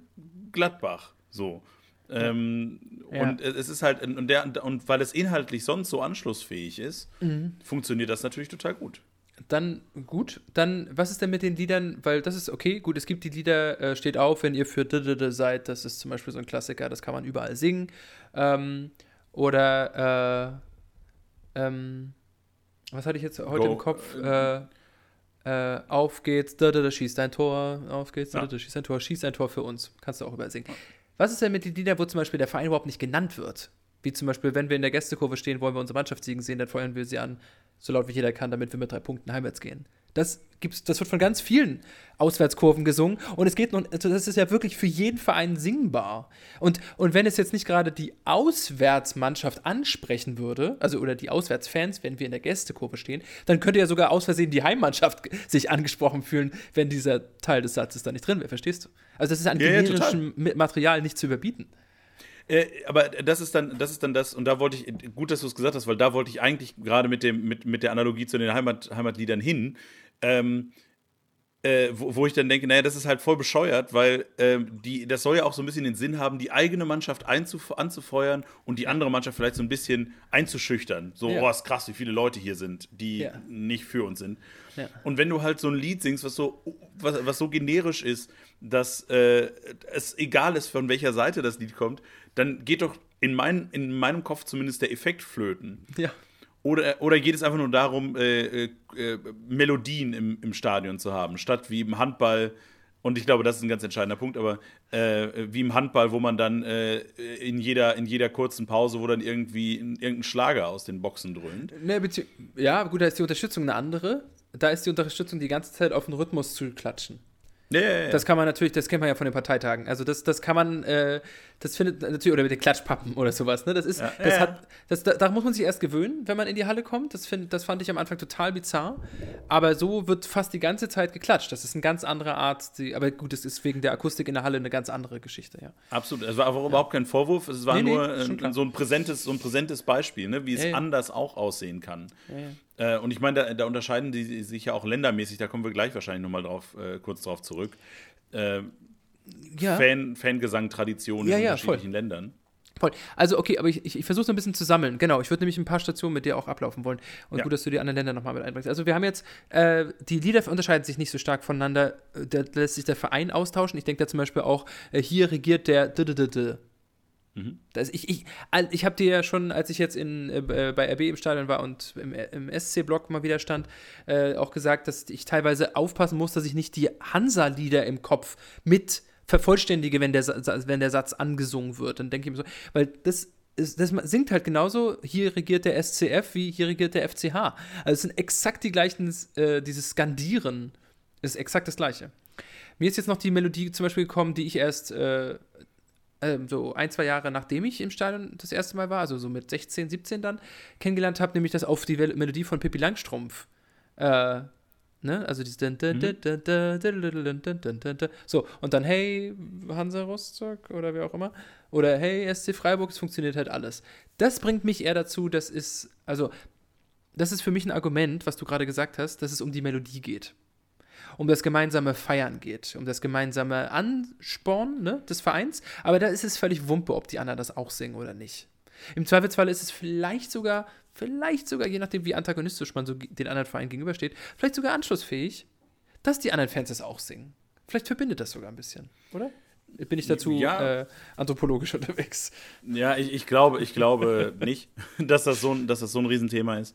Gladbach. So. Ähm, ja. Und es ist halt, und, der, und weil es inhaltlich sonst so anschlussfähig ist, mhm. funktioniert das natürlich total gut. Dann gut, dann was ist denn mit den Liedern, weil das ist okay, gut, es gibt die Lieder, äh, steht auf, wenn ihr für D seid, das ist zum Beispiel so ein Klassiker, das kann man überall singen. Ähm, oder äh, ähm, was hatte ich jetzt heute Go, im Kopf? Äh, äh, auf geht's, da, da, da, schießt ein Tor, auf geht's, da, da, da, schießt ein Tor, schießt ein Tor für uns. Kannst du auch überall singen. Was ist denn mit den Liedern, wo zum Beispiel der Verein überhaupt nicht genannt wird? Wie zum Beispiel, wenn wir in der Gästekurve stehen, wollen wir unsere Mannschaft siegen sehen, dann feuern wir sie an, so laut wie jeder kann, damit wir mit drei Punkten heimwärts gehen. Das, gibt's, das wird von ganz vielen Auswärtskurven gesungen und es geht noch, also das ist ja wirklich für jeden Verein singbar. Und, und wenn es jetzt nicht gerade die Auswärtsmannschaft ansprechen würde, also oder die Auswärtsfans, wenn wir in der Gästekurve stehen, dann könnte ja sogar aus Versehen die Heimmannschaft sich angesprochen fühlen, wenn dieser Teil des Satzes da nicht drin wäre, verstehst du? Also das ist an ja, generischem ja, Material nicht zu überbieten. Äh, aber das ist dann, das ist dann das, und da wollte ich, gut, dass du es gesagt hast, weil da wollte ich eigentlich gerade mit, mit, mit der Analogie zu den Heimat, Heimatliedern hin. Ähm, äh, wo, wo, ich dann denke, naja, das ist halt voll bescheuert, weil äh, die, das soll ja auch so ein bisschen den Sinn haben, die eigene Mannschaft anzufeuern und die andere Mannschaft vielleicht so ein bisschen einzuschüchtern. So, ja. oh, ist krass, wie viele Leute hier sind, die ja. nicht für uns sind. Ja. Und wenn du halt so ein Lied singst, was so, was, was so generisch ist, dass äh, es egal ist, von welcher Seite das Lied kommt, dann geht doch in, mein, in meinem Kopf zumindest der Effekt flöten. Ja. Oder, oder geht es einfach nur darum, äh, äh, Melodien im, im Stadion zu haben, statt wie im Handball, und ich glaube, das ist ein ganz entscheidender Punkt, aber äh, wie im Handball, wo man dann äh, in, jeder, in jeder kurzen Pause, wo dann irgendwie irgendein Schlager aus den Boxen dröhnt. Ne, ja, gut, da ist die Unterstützung eine andere. Da ist die Unterstützung die ganze Zeit auf den Rhythmus zu klatschen. Ja, ja, ja. Das kann man natürlich, das kennt man ja von den Parteitagen. Also das, das kann man, äh, das findet natürlich, oder mit den Klatschpappen oder sowas, ne? Das ist, das hat, das, da, da, muss man sich erst gewöhnen, wenn man in die Halle kommt. Das, find, das fand ich am Anfang total bizarr. Aber so wird fast die ganze Zeit geklatscht. Das ist eine ganz andere Art, die, aber gut, das ist wegen der Akustik in der Halle eine ganz andere Geschichte, ja. Absolut. Es war aber überhaupt kein Vorwurf, es war nee, nur nee, ein, so, ein präsentes, so ein präsentes Beispiel, ne? wie es anders auch aussehen kann. Äh, und ich meine, da, da, unterscheiden die sich ja auch ländermäßig, da kommen wir gleich wahrscheinlich nochmal drauf, äh, kurz drauf zurück. Äh, ja. Fan, Fangesang-Traditionen ja, in ja, unterschiedlichen voll. Ländern. Voll. Also, okay, aber ich, ich, ich versuche es ein bisschen zu sammeln. Genau, ich würde nämlich ein paar Stationen mit dir auch ablaufen wollen. Und ja. gut, dass du die anderen Länder nochmal mit einbringst. Also, wir haben jetzt, äh, die Lieder unterscheiden sich nicht so stark voneinander. Da lässt sich der Verein austauschen. Ich denke da zum Beispiel auch, äh, hier regiert der D -d -d -d Mhm. Das, ich ich, ich habe dir ja schon, als ich jetzt in, äh, bei RB im Stadion war und im, im SC-Block mal wieder stand, äh, auch gesagt, dass ich teilweise aufpassen muss, dass ich nicht die Hansa-Lieder im Kopf mit vervollständige, wenn der, wenn der Satz angesungen wird. Dann denke ich mir so, weil das das singt halt genauso, hier regiert der SCF wie hier regiert der FCH. Also es sind exakt die gleichen, äh, dieses Skandieren ist exakt das gleiche. Mir ist jetzt noch die Melodie zum Beispiel gekommen, die ich erst äh, ähm, so ein, zwei Jahre nachdem ich im Stadion das erste Mal war, also so mit 16, 17 dann, kennengelernt habe, nämlich das auf die Melodie von Pippi Langstrumpf. Äh, ne? Also dieses So, und dann hey, Hansa Rostock oder wer auch immer. Oder hey, SC Freiburg, es funktioniert halt alles. Das bringt mich eher dazu, das ist, also, das ist für mich ein Argument, was du gerade gesagt hast, dass es um die Melodie geht um das gemeinsame Feiern geht, um das gemeinsame Ansporn ne, des Vereins. Aber da ist es völlig Wumpe, ob die anderen das auch singen oder nicht. Im Zweifelsfall ist es vielleicht sogar, vielleicht sogar, je nachdem, wie antagonistisch man so den anderen Verein gegenübersteht, vielleicht sogar anschlussfähig, dass die anderen Fans das auch singen. Vielleicht verbindet das sogar ein bisschen, oder? Bin ich dazu ja. äh, anthropologisch <laughs> unterwegs? Ja, ich, ich glaube, ich glaube nicht, <laughs> dass das, so ein, dass das so ein Riesenthema ist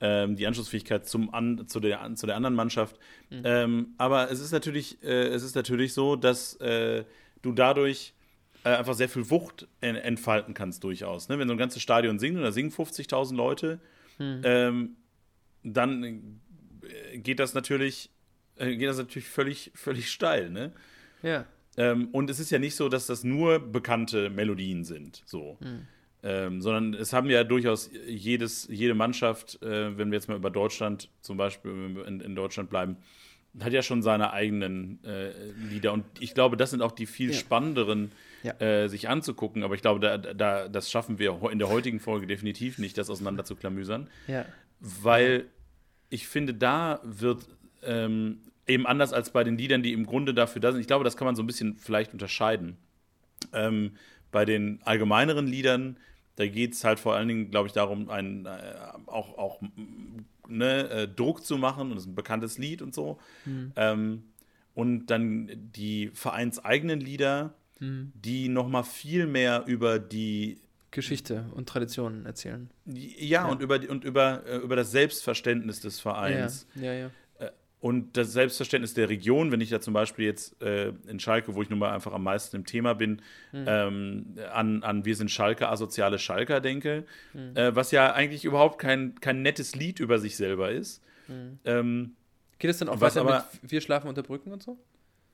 ähm, die Anschlussfähigkeit zum an, zu, der, zu der anderen Mannschaft. Mhm. Ähm, aber es ist natürlich, äh, es ist natürlich so, dass äh, du dadurch äh, einfach sehr viel Wucht en entfalten kannst, durchaus. Ne? Wenn so ein ganzes Stadion singt und da singen 50.000 Leute, mhm. ähm, dann äh, geht das natürlich, äh, geht das natürlich völlig, völlig steil. Ne? Ja. Ähm, und es ist ja nicht so, dass das nur bekannte Melodien sind. So. Mhm. Ähm, sondern es haben ja durchaus jedes, jede Mannschaft, äh, wenn wir jetzt mal über Deutschland zum Beispiel in, in Deutschland bleiben, hat ja schon seine eigenen äh, Lieder. Und ich glaube, das sind auch die viel ja. spannenderen, ja. äh, sich anzugucken. Aber ich glaube, da, da, das schaffen wir in der heutigen Folge definitiv nicht, das auseinander zu klamüsern. Ja. Weil ich finde, da wird ähm, eben anders als bei den Liedern, die im Grunde dafür da sind. Ich glaube, das kann man so ein bisschen vielleicht unterscheiden. Ähm, bei den allgemeineren Liedern da geht es halt vor allen Dingen, glaube ich, darum, einen, äh, auch, auch ne, äh, Druck zu machen. Und das ist ein bekanntes Lied und so. Mhm. Ähm, und dann die vereinseigenen Lieder, mhm. die noch mal viel mehr über die Geschichte und Traditionen erzählen. Ja, ja. und über und über, äh, über das Selbstverständnis des Vereins. Ja, ja, ja und das Selbstverständnis der Region, wenn ich da zum Beispiel jetzt äh, in Schalke, wo ich nun mal einfach am meisten im Thema bin, mhm. ähm, an, an Wir sind Schalke, asoziale Schalker denke, mhm. äh, was ja eigentlich überhaupt kein, kein nettes Lied über sich selber ist. Mhm. Ähm, Geht es dann auch weiter aber, mit Wir schlafen unter Brücken und so?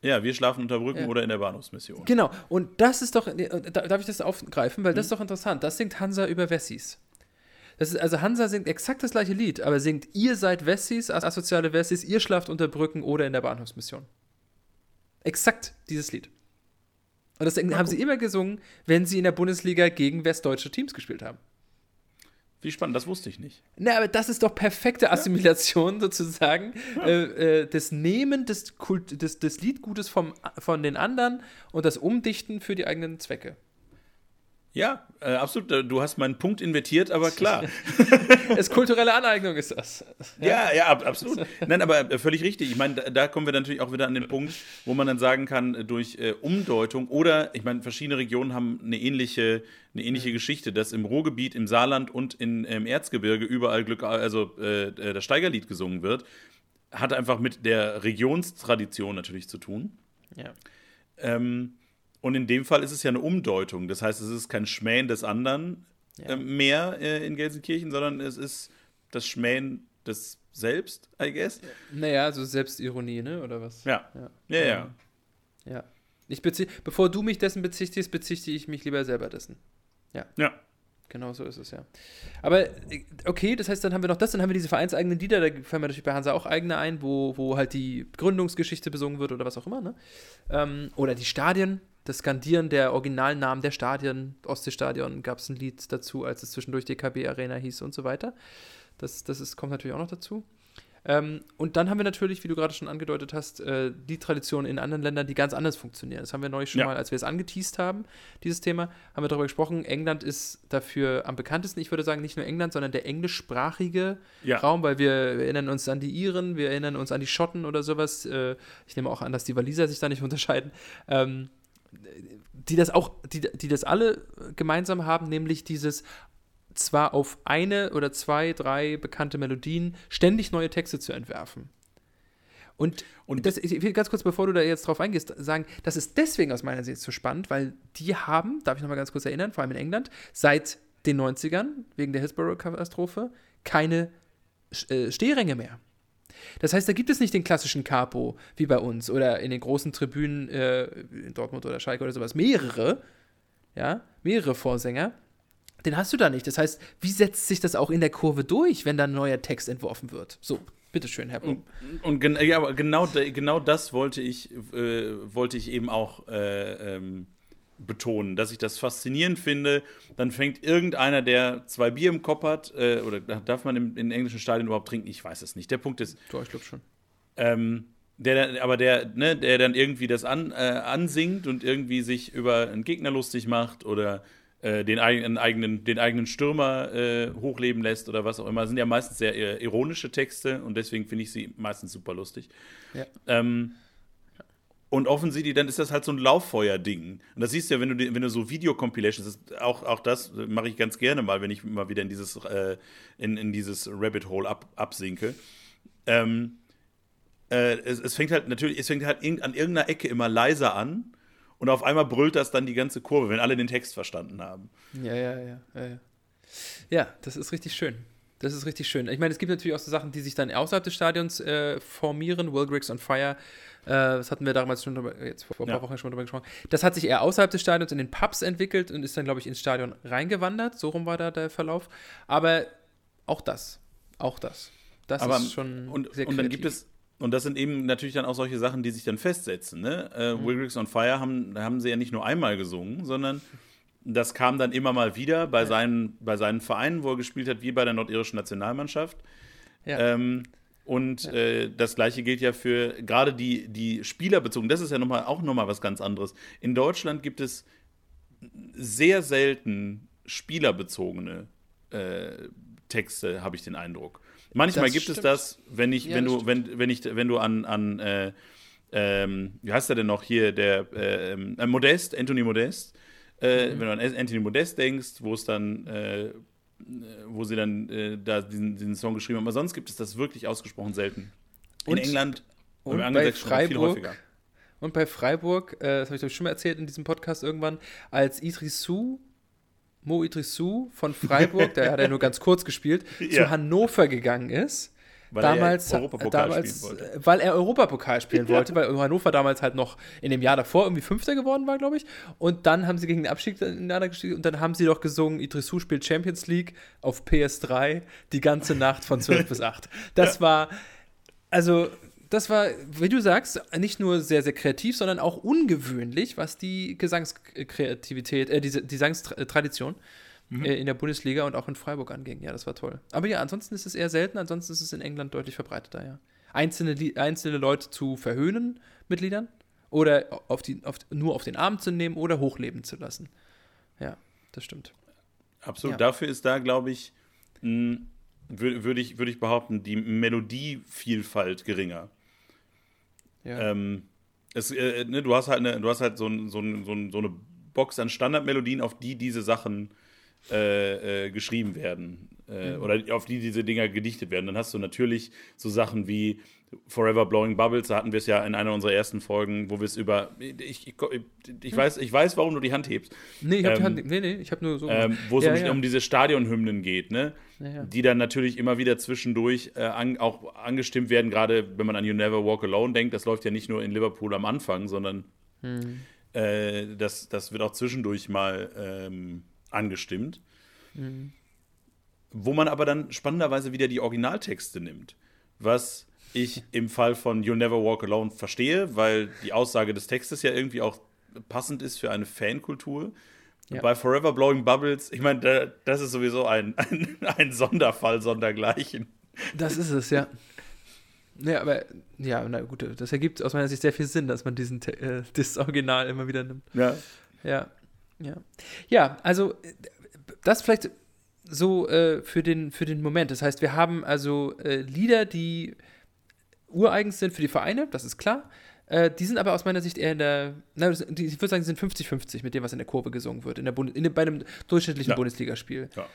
Ja, wir schlafen unter Brücken ja. oder in der Bahnhofsmission. Genau, und das ist doch, äh, darf ich das aufgreifen, weil das ist doch interessant. Das singt Hansa über Wessis. Das ist, also Hansa singt exakt das gleiche Lied, aber singt ihr seid Wessis, asoziale Wessis, ihr schlaft unter Brücken oder in der Bahnhofsmission. Exakt dieses Lied. Und das haben sie immer gesungen, wenn sie in der Bundesliga gegen westdeutsche Teams gespielt haben. Wie spannend, das wusste ich nicht. Na, aber das ist doch perfekte Assimilation ja. <laughs> sozusagen. Ja. Äh, äh, das Nehmen des, Kult, des, des Liedgutes vom, von den anderen und das Umdichten für die eigenen Zwecke. Ja, äh, absolut. Du hast meinen Punkt invertiert, aber klar. <laughs> es ist kulturelle Aneignung ist das. Ja, ja, ja absolut. Nein, aber äh, völlig richtig. Ich meine, da, da, kommen wir natürlich auch wieder an den Punkt, wo man dann sagen kann, äh, durch äh, Umdeutung oder, ich meine, verschiedene Regionen haben eine ähnliche, eine ähnliche Geschichte, dass im Ruhrgebiet, im Saarland und in, im Erzgebirge überall Glück, also äh, äh, das Steigerlied gesungen wird, hat einfach mit der Regionstradition natürlich zu tun. Ja. Ähm, und in dem Fall ist es ja eine Umdeutung. Das heißt, es ist kein Schmähen des anderen ja. äh, mehr äh, in Gelsenkirchen, sondern es ist das Schmähen des Selbst, I guess. Naja, also Selbstironie, ne? Oder was? Ja. Ja, ja. ja. ja. Ich bevor du mich dessen bezichtigst, bezichtige ich mich lieber selber dessen. Ja. Ja. Genau so ist es, ja. Aber okay, das heißt, dann haben wir noch das, dann haben wir diese vereinseigenen Lieder, da fallen mir natürlich bei Hansa auch eigene ein, wo, wo halt die Gründungsgeschichte besungen wird oder was auch immer, ne? Ähm, oder die Stadien, das Skandieren der originalen Namen der Stadien, Ostseestadion, gab es ein Lied dazu, als es zwischendurch DKB Arena hieß und so weiter. Das, das ist, kommt natürlich auch noch dazu. Ähm, und dann haben wir natürlich, wie du gerade schon angedeutet hast, äh, die Traditionen in anderen Ländern, die ganz anders funktionieren. Das haben wir neulich schon ja. mal, als wir es angeteased haben, dieses Thema, haben wir darüber gesprochen. England ist dafür am bekanntesten. Ich würde sagen, nicht nur England, sondern der englischsprachige ja. Raum, weil wir, wir, erinnern uns an die Iren, wir erinnern uns an die Schotten oder sowas. Äh, ich nehme auch an, dass die Waliser sich da nicht <laughs> unterscheiden. Ähm, die das auch, die, die das alle gemeinsam haben, nämlich dieses zwar auf eine oder zwei, drei bekannte Melodien ständig neue Texte zu entwerfen. Und, und das, ich will ganz kurz, bevor du da jetzt drauf eingehst, sagen, das ist deswegen aus meiner Sicht so spannend, weil die haben, darf ich nochmal ganz kurz erinnern, vor allem in England, seit den 90ern, wegen der Hillsborough-Katastrophe, keine äh, Stehränge mehr. Das heißt, da gibt es nicht den klassischen Capo wie bei uns oder in den großen Tribünen äh, in Dortmund oder Schalke oder sowas. Mehrere, ja, mehrere Vorsänger. Den hast du da nicht. Das heißt, wie setzt sich das auch in der Kurve durch, wenn da ein neuer Text entworfen wird? So, bitteschön, Herr Blum. Und, und ja, aber genau, genau das wollte ich, äh, wollte ich eben auch äh, ähm, betonen, dass ich das faszinierend finde. Dann fängt irgendeiner, der zwei Bier im Kopf hat, äh, oder darf man im, in englischen Stadien überhaupt trinken? Ich weiß es nicht. Der Punkt ist. Doch, ich glaube schon. Ähm, der, aber der, ne, der dann irgendwie das an, äh, ansingt und irgendwie sich über einen Gegner lustig macht oder äh, den, eigenen, den eigenen Stürmer äh, hochleben lässt oder was auch immer. Das sind ja meistens sehr äh, ironische Texte und deswegen finde ich sie meistens super lustig. Ja. Ähm, und offensichtlich, dann ist das halt so ein Lauffeuer-Ding. Und das siehst du ja, wenn du, wenn du so Video-Compilations, auch, auch das mache ich ganz gerne mal, wenn ich mal wieder in dieses, äh, in, in dieses Rabbit Hole ab, absinke. Ähm, äh, es, es, fängt halt natürlich, es fängt halt an irgendeiner Ecke immer leiser an und auf einmal brüllt das dann die ganze Kurve, wenn alle den Text verstanden haben. Ja, ja, ja. Ja, ja. ja das ist richtig schön. Das ist richtig schön. Ich meine, es gibt natürlich auch so Sachen, die sich dann außerhalb des Stadions äh, formieren. Will Griggs on Fire das hatten wir damals schon drüber, jetzt vor, ein paar ja. Wochen schon drüber gesprochen. Das hat sich eher außerhalb des Stadions in den Pubs entwickelt und ist dann, glaube ich, ins Stadion reingewandert. So rum war da der Verlauf. Aber auch das. Auch das. Das Aber, ist schon und, sehr kreativ. Und dann gibt es und das sind eben natürlich dann auch solche Sachen, die sich dann festsetzen. Ne? Äh, mhm. Will Griggs on Fire haben, haben sie ja nicht nur einmal gesungen, sondern das kam dann immer mal wieder bei, ja. seinen, bei seinen Vereinen, wo er gespielt hat, wie bei der nordirischen Nationalmannschaft. Ja. Ähm, und ja. äh, das gleiche gilt ja für gerade die, die Spielerbezogen. Das ist ja noch mal, auch nochmal was ganz anderes. In Deutschland gibt es sehr selten spielerbezogene äh, Texte, habe ich den Eindruck. Manchmal das gibt stimmt. es das, wenn ich, ja, wenn du, wenn, wenn ich, wenn du an, an äh, ähm, wie heißt er denn noch hier, der äh, äh Modest, Anthony Modest, äh, mhm. wenn du an Anthony Modest denkst, wo es dann äh, wo sie dann äh, da diesen, diesen, Song geschrieben haben. Aber sonst gibt es das wirklich ausgesprochen selten. In und, England und bei Freiburg, viel häufiger. Und bei Freiburg, äh, das habe ich euch schon mal erzählt in diesem Podcast irgendwann, als Idrissou, Mo Idrissou von Freiburg, <laughs> der hat ja nur ganz kurz gespielt, ja. zu Hannover gegangen ist weil damals, er damals, Weil er Europapokal spielen <laughs> wollte, weil Hannover damals halt noch in dem Jahr davor irgendwie Fünfter geworden war, glaube ich. Und dann haben sie gegen den Abstieg gestiegen und dann haben sie doch gesungen, Idrissou spielt Champions League auf PS3 die ganze Nacht von 12 <laughs> bis 8. Das ja. war, also das war, wie du sagst, nicht nur sehr, sehr kreativ, sondern auch ungewöhnlich, was die Gesangskreativität, äh, diese Gesangstradition mhm. äh, in der Bundesliga und auch in Freiburg anging. Ja, das war toll. Aber ja, ansonsten ist es eher selten, ansonsten ist es in England deutlich verbreiteter, ja. Einzelne, einzelne Leute zu verhöhnen mit Liedern oder auf die, auf, nur auf den Arm zu nehmen oder hochleben zu lassen. Ja, das stimmt. Absolut. Ja. Dafür ist da, glaube ich, würde ich, würd ich behaupten, die Melodievielfalt geringer. Ja. Ähm, es, äh, ne, du hast halt, eine, du hast halt so, ein, so, ein, so, ein, so eine Box an Standardmelodien, auf die diese Sachen äh, äh, geschrieben werden. Äh, mhm. Oder auf die diese Dinger gedichtet werden. Dann hast du natürlich so Sachen wie Forever Blowing Bubbles, da hatten wir es ja in einer unserer ersten Folgen, wo wir es über. Ich, ich, ich, weiß, ich weiß, warum du die Hand hebst. Nee, ich habe ähm, die Hand. Nee, nee, ich habe nur so. Ähm, wo es ja, um, ja. um, diese Stadionhymnen geht, ne? Ja, die dann natürlich immer wieder zwischendurch äh, an, auch angestimmt werden, gerade wenn man an You Never Walk Alone denkt. Das läuft ja nicht nur in Liverpool am Anfang, sondern hm. äh, das, das wird auch zwischendurch mal ähm, angestimmt. Hm. Wo man aber dann spannenderweise wieder die Originaltexte nimmt. Was ich im Fall von You Never Walk Alone verstehe, weil die Aussage des Textes ja irgendwie auch passend ist für eine Fankultur. Ja. Bei Forever Blowing Bubbles, ich meine, das ist sowieso ein, <laughs> ein, ein Sonderfall sondergleichen. Das ist es, ja. Ja, aber ja, na gut, das ergibt aus meiner Sicht sehr viel Sinn, dass man diesen äh, das Original immer wieder nimmt. Ja. Ja. Ja. Ja, also das vielleicht so äh, für, den, für den Moment. Das heißt, wir haben also äh, Lieder, die ureigens sind für die Vereine, das ist klar. Äh, die sind aber aus meiner Sicht eher in der, na, die, ich würde sagen, die sind 50-50 mit dem, was in der Kurve gesungen wird, in der Bund, in, bei einem durchschnittlichen ja. Bundesligaspiel. Ja.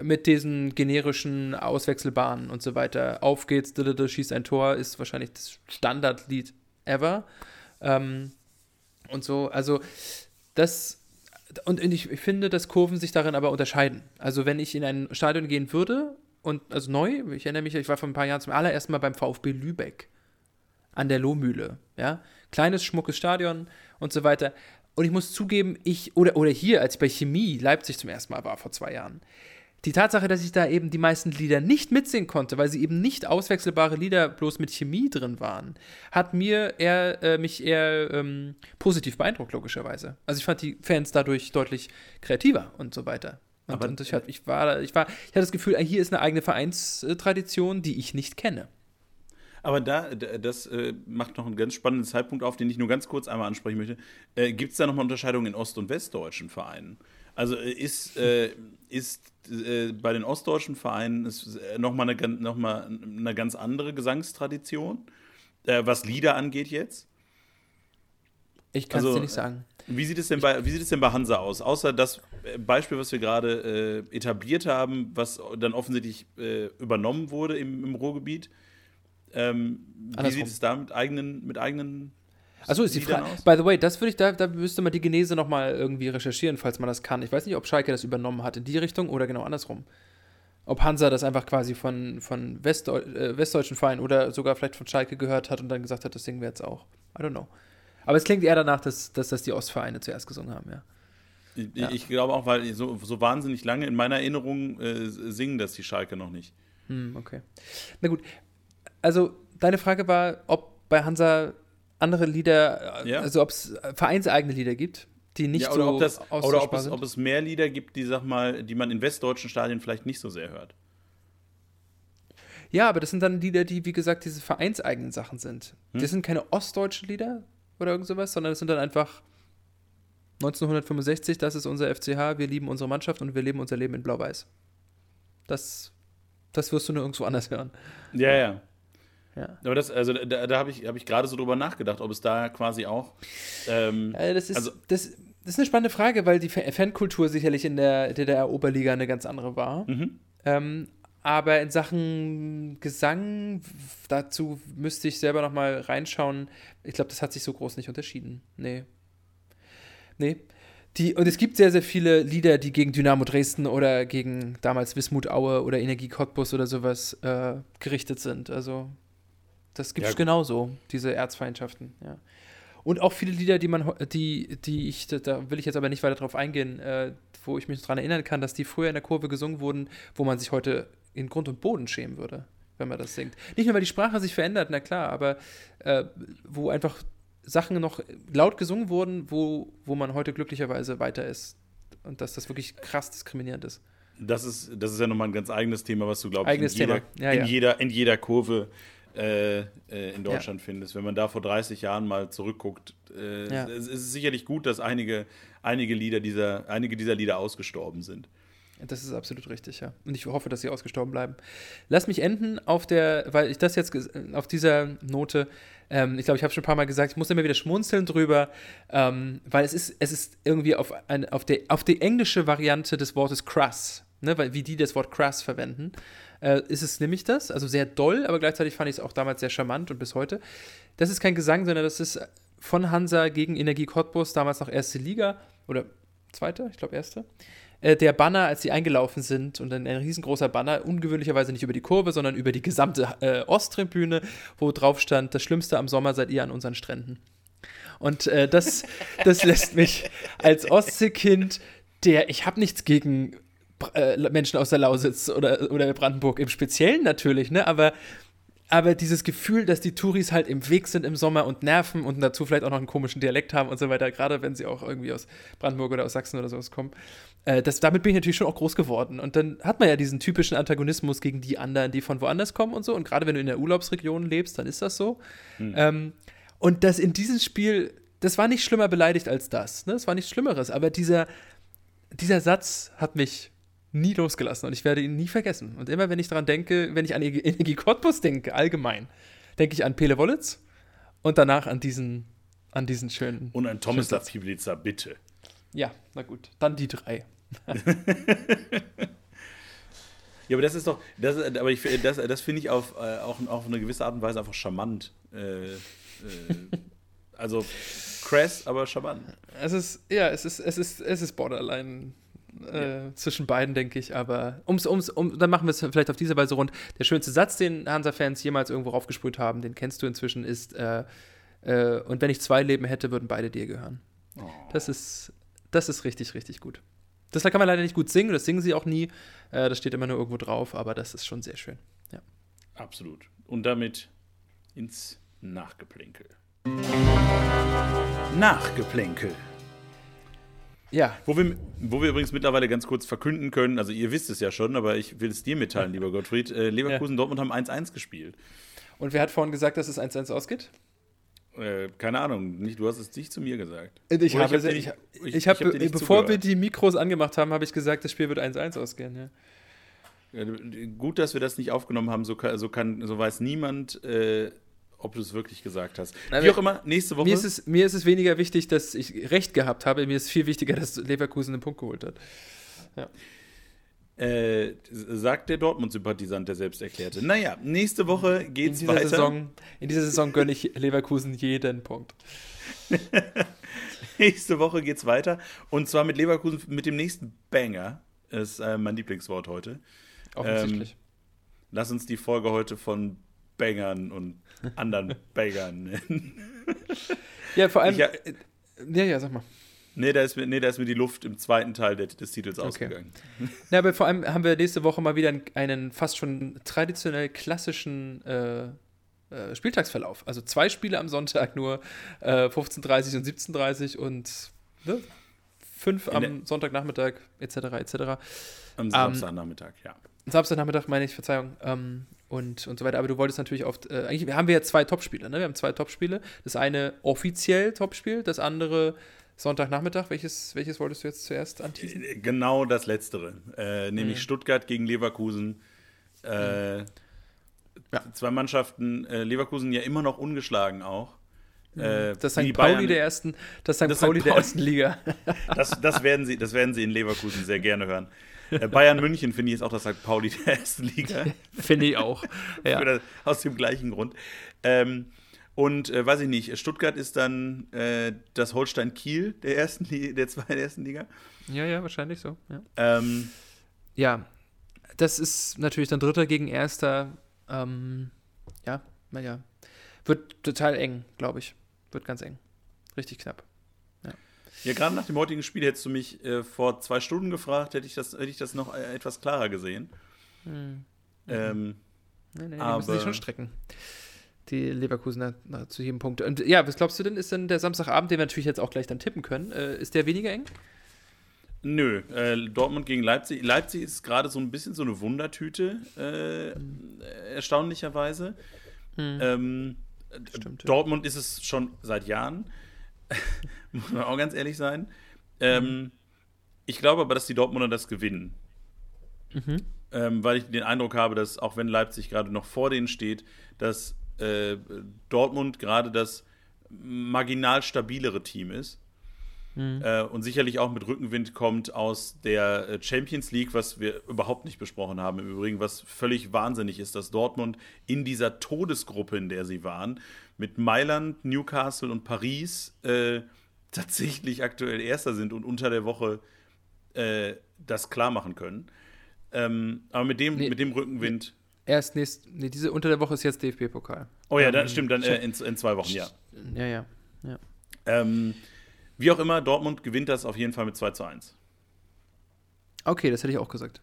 Mit diesen generischen Auswechselbahnen und so weiter. Auf geht's, schießt ein Tor, ist wahrscheinlich das Standardlied ever. Ähm, und so, also das und ich, finde, dass Kurven sich darin aber unterscheiden. Also wenn ich in ein Stadion gehen würde und also neu, ich erinnere mich, ich war vor ein paar Jahren zum allerersten Mal beim VfB Lübeck an der Lohmühle, ja, kleines schmuckes Stadion und so weiter. Und ich muss zugeben, ich oder oder hier, als ich bei Chemie Leipzig zum ersten Mal war vor zwei Jahren, die Tatsache, dass ich da eben die meisten Lieder nicht mitsingen konnte, weil sie eben nicht auswechselbare Lieder bloß mit Chemie drin waren, hat mir eher, äh, mich eher ähm, positiv beeindruckt, logischerweise. Also ich fand die Fans dadurch deutlich kreativer und so weiter. Und, aber, und ich, hatte, ich, war, ich, war, ich hatte das Gefühl, hier ist eine eigene Vereinstradition, die ich nicht kenne. Aber da, das äh, macht noch einen ganz spannenden Zeitpunkt auf, den ich nur ganz kurz einmal ansprechen möchte. Äh, Gibt es da nochmal Unterscheidungen in ost- und westdeutschen Vereinen? Also äh, ist, äh, ist äh, bei den ostdeutschen Vereinen nochmal eine, noch mal eine ganz andere Gesangstradition, äh, was Lieder angeht jetzt? Ich kann es also, dir nicht sagen. Wie sieht es denn bei, wie sieht es denn bei Hansa aus? Außer das äh, Beispiel, was wir gerade äh, etabliert haben, was dann offensichtlich äh, übernommen wurde im, im Ruhrgebiet. Ähm, wie sieht es da mit eigenen, mit eigenen Achso, ist die Frage. By the way, das würde ich, da, da müsste man die Genese nochmal irgendwie recherchieren, falls man das kann. Ich weiß nicht, ob Schalke das übernommen hat in die Richtung oder genau andersrum. Ob Hansa das einfach quasi von, von Westdeu äh, westdeutschen Vereinen oder sogar vielleicht von Schalke gehört hat und dann gesagt hat, das singen wir jetzt auch. I don't know. Aber es klingt eher danach, dass, dass das die Ostvereine zuerst gesungen haben, ja. Ich, ja. ich glaube auch, weil so, so, wahnsinnig lange in meiner Erinnerung äh, singen das die Schalke noch nicht. Hm, okay. Na gut. Also, deine Frage war, ob bei Hansa andere Lieder, ja. also ob es vereinseigene Lieder gibt, die nicht ja, oder so ob das, Oder ob es, ob es mehr Lieder gibt, die, sag mal, die man in westdeutschen Stadien vielleicht nicht so sehr hört. Ja, aber das sind dann Lieder, die, wie gesagt, diese vereinseigenen Sachen sind. Hm? Das sind keine ostdeutschen Lieder, oder irgend sowas, sondern es sind dann einfach 1965, das ist unser FCH, wir lieben unsere Mannschaft und wir leben unser Leben in Blau-Weiß. Das, das wirst du nur irgendwo anders hören. Ja, ja. Ja. Aber das, also da, da habe ich, hab ich gerade so drüber nachgedacht, ob es da quasi auch. Ähm, ja, das, ist, also, das, das ist eine spannende Frage, weil die Fankultur sicherlich in der DDR-Oberliga eine ganz andere war. Mhm. Ähm, aber in Sachen Gesang, dazu müsste ich selber noch mal reinschauen. Ich glaube, das hat sich so groß nicht unterschieden. Nee. Nee. Die, und es gibt sehr, sehr viele Lieder, die gegen Dynamo Dresden oder gegen damals Wismut Aue oder Energie Cottbus oder sowas äh, gerichtet sind. Also, das gibt es ja, genauso, diese Erzfeindschaften, ja. Und auch viele Lieder, die man, die, die ich, da will ich jetzt aber nicht weiter drauf eingehen, äh, wo ich mich daran erinnern kann, dass die früher in der Kurve gesungen wurden, wo man sich heute in Grund und Boden schämen würde, wenn man das singt. Nicht nur, weil die Sprache sich verändert, na klar, aber äh, wo einfach Sachen noch laut gesungen wurden, wo, wo man heute glücklicherweise weiter ist. und dass das wirklich krass diskriminierend ist. Das ist, das ist ja nochmal ein ganz eigenes Thema, was du, glaube ich, in, jeder, ja, in, Jeder, in jeder Kurve äh, äh, in Deutschland ja. findest. Wenn man da vor 30 Jahren mal zurückguckt, äh, ja. es ist sicherlich gut, dass einige, einige, Lieder dieser, einige dieser Lieder ausgestorben sind. Das ist absolut richtig, ja. Und ich hoffe, dass sie ausgestorben bleiben. Lass mich enden auf der, weil ich das jetzt auf dieser Note, ähm, ich glaube, ich habe schon ein paar Mal gesagt, ich muss immer wieder schmunzeln drüber, ähm, weil es ist, es ist irgendwie auf, ein, auf, der, auf die englische Variante des Wortes crass, ne, weil, wie die das Wort crass verwenden, äh, ist es nämlich das. Also sehr doll, aber gleichzeitig fand ich es auch damals sehr charmant und bis heute. Das ist kein Gesang, sondern das ist von Hansa gegen Energie Cottbus, damals noch erste Liga oder zweite, ich glaube erste. Äh, der Banner, als sie eingelaufen sind, und ein, ein, riesengroßer Banner, ungewöhnlicherweise nicht über die Kurve, sondern über die gesamte äh, Osttribüne, wo drauf stand, das Schlimmste am Sommer seid ihr an unseren Stränden. Und äh, das, das lässt mich als Ostseekind, der, ich habe nichts gegen äh, Menschen aus der Lausitz oder, oder Brandenburg im Speziellen natürlich, ne, aber aber dieses Gefühl, dass die Touris halt im Weg sind im Sommer und nerven und dazu vielleicht auch noch einen komischen Dialekt haben und so weiter, gerade wenn sie auch irgendwie aus Brandenburg oder aus Sachsen oder sowas kommen, äh, das, damit bin ich natürlich schon auch groß geworden. Und dann hat man ja diesen typischen Antagonismus gegen die anderen, die von woanders kommen und so. Und gerade wenn du in der Urlaubsregion lebst, dann ist das so. Hm. Ähm, und das in diesem Spiel, das war nicht schlimmer beleidigt als das. Ne? Das war nichts Schlimmeres. Aber dieser, dieser Satz hat mich nie losgelassen und ich werde ihn nie vergessen. Und immer, wenn ich daran denke, wenn ich an Energie Cottbus denke, allgemein, denke ich an Pele Wollitz und danach an diesen, an diesen schönen. Und an Tomislav Piblica, bitte. Ja, na gut, dann die drei. <laughs> ja, aber das ist doch, das, aber ich, das, das finde ich auf, äh, auch auf eine gewisse Art und Weise einfach charmant. Äh, äh, also crass, aber charmant. Es ist, ja, es ist, es ist, es ist borderline äh, ja. zwischen beiden, denke ich. Aber ums, ums, um, dann machen wir es vielleicht auf diese Weise rund. Der schönste Satz, den Hansa-Fans jemals irgendwo raufgesprüht haben, den kennst du inzwischen, ist: äh, äh, Und wenn ich zwei Leben hätte, würden beide dir gehören. Oh. Das, ist, das ist richtig, richtig gut. Das kann man leider nicht gut singen, das singen sie auch nie. Äh, das steht immer nur irgendwo drauf, aber das ist schon sehr schön. Ja. Absolut. Und damit ins Nachgeplänkel. Nachgeplänkel. Ja. Wo wir, wo wir übrigens mittlerweile ganz kurz verkünden können, also ihr wisst es ja schon, aber ich will es dir mitteilen, lieber Gottfried. Äh, Leverkusen ja. Dortmund haben 1-1 gespielt. Und wer hat vorhin gesagt, dass es 1-1 ausgeht? Äh, keine Ahnung, nicht, du hast es nicht zu mir gesagt. Ich habe, ich, ich, ich, ich hab, hab bevor zugehört. wir die Mikros angemacht haben, habe ich gesagt, das Spiel wird 1-1 ausgehen. Ja. Ja, gut, dass wir das nicht aufgenommen haben, so, kann, so, kann, so weiß niemand, äh, ob du es wirklich gesagt hast. Wie auch immer, nächste Woche. Mir ist, es, mir ist es weniger wichtig, dass ich recht gehabt habe. Mir ist viel wichtiger, dass Leverkusen einen Punkt geholt hat. Ja. Äh, sagt der Dortmund-Sympathisant, der selbst erklärte. Naja, nächste Woche geht's in weiter. Saison, in dieser Saison gönne ich Leverkusen jeden Punkt. <laughs> nächste Woche geht's weiter. Und zwar mit Leverkusen, mit dem nächsten Banger. Ist äh, mein Lieblingswort heute. Offensichtlich. Ähm, lass uns die Folge heute von Bangern und anderen Bangern nennen. Ja, vor allem. Ich, ja, ja, sag mal. Nee da, ist mir, nee, da ist mir die Luft im zweiten Teil des, des Titels okay. ausgegangen. Ja, aber vor allem haben wir nächste Woche mal wieder einen, einen fast schon traditionell klassischen äh, äh, Spieltagsverlauf. Also zwei Spiele am Sonntag nur, äh, 15.30 und 17.30 und ne, fünf am Sonntagnachmittag, etc. etc. Am Samstagnachmittag, ähm, ja. Samstagnachmittag meine ich, Verzeihung. Ähm, und, und so weiter. Aber du wolltest natürlich oft, äh, eigentlich haben wir ja zwei Topspiele, ne? Wir haben zwei Topspiele. Das eine offiziell Topspiel, das andere Sonntagnachmittag. Welches, welches wolltest du jetzt zuerst anteasen? Äh, genau das Letztere. Äh, nämlich mhm. Stuttgart gegen Leverkusen. Äh, mhm. ja. Zwei Mannschaften, äh, Leverkusen ja immer noch ungeschlagen auch. Mhm. Äh, das St. Pauli der ersten, das St. Pauli der ersten Liga. das, das, werden sie, das werden sie in Leverkusen sehr gerne hören. Äh, Bayern München finde ich ist auch das St. Pauli <laughs> der ersten Liga. finde ich auch. <laughs> Ja. Das, aus dem gleichen Grund. Ähm, und äh, weiß ich nicht, Stuttgart ist dann äh, das Holstein Kiel der ersten Liga, der zweiten ersten Liga. Ja, ja, wahrscheinlich so. Ja, ähm, ja. das ist natürlich dann Dritter gegen Erster. Ähm, ja, naja. Wird total eng, glaube ich. Wird ganz eng. Richtig knapp. Ja, gerade nach dem heutigen Spiel hättest du mich äh, vor zwei Stunden gefragt, hätte ich das, hätte ich das noch äh, etwas klarer gesehen. Hm. Ähm, nee, nee, aber, die müssen sich schon strecken. Die Leverkusener zu jedem Punkt. Und ja, was glaubst du denn, ist denn der Samstagabend, den wir natürlich jetzt auch gleich dann tippen können, äh, ist der weniger eng? Nö, äh, Dortmund gegen Leipzig. Leipzig ist gerade so ein bisschen so eine Wundertüte, äh, mhm. erstaunlicherweise. Mhm. Ähm, Stimmt, Dortmund ja. ist es schon seit Jahren, <laughs> muss man auch ganz ehrlich sein. Ähm. Ich glaube aber, dass die Dortmunder das gewinnen. Mhm. Ähm, weil ich den Eindruck habe, dass auch wenn Leipzig gerade noch vor denen steht, dass äh, Dortmund gerade das marginal stabilere Team ist. Mhm. Äh, und sicherlich auch mit Rückenwind kommt aus der äh, Champions League, was wir überhaupt nicht besprochen haben im Übrigen, was völlig wahnsinnig ist, dass Dortmund in dieser Todesgruppe, in der sie waren, mit Mailand, Newcastle und Paris äh, tatsächlich aktuell Erster sind und unter der Woche äh, das klar machen können. Ähm, aber mit dem, nee, mit dem Rückenwind. Erst nächst, nee, diese unter der Woche ist jetzt DFB-Pokal. Oh ja, dann, ähm, stimmt, dann äh, in, in, zwei Wochen, ja. Ja, ja, ja. Ähm, wie auch immer, Dortmund gewinnt das auf jeden Fall mit 2 zu 1. Okay, das hätte ich auch gesagt.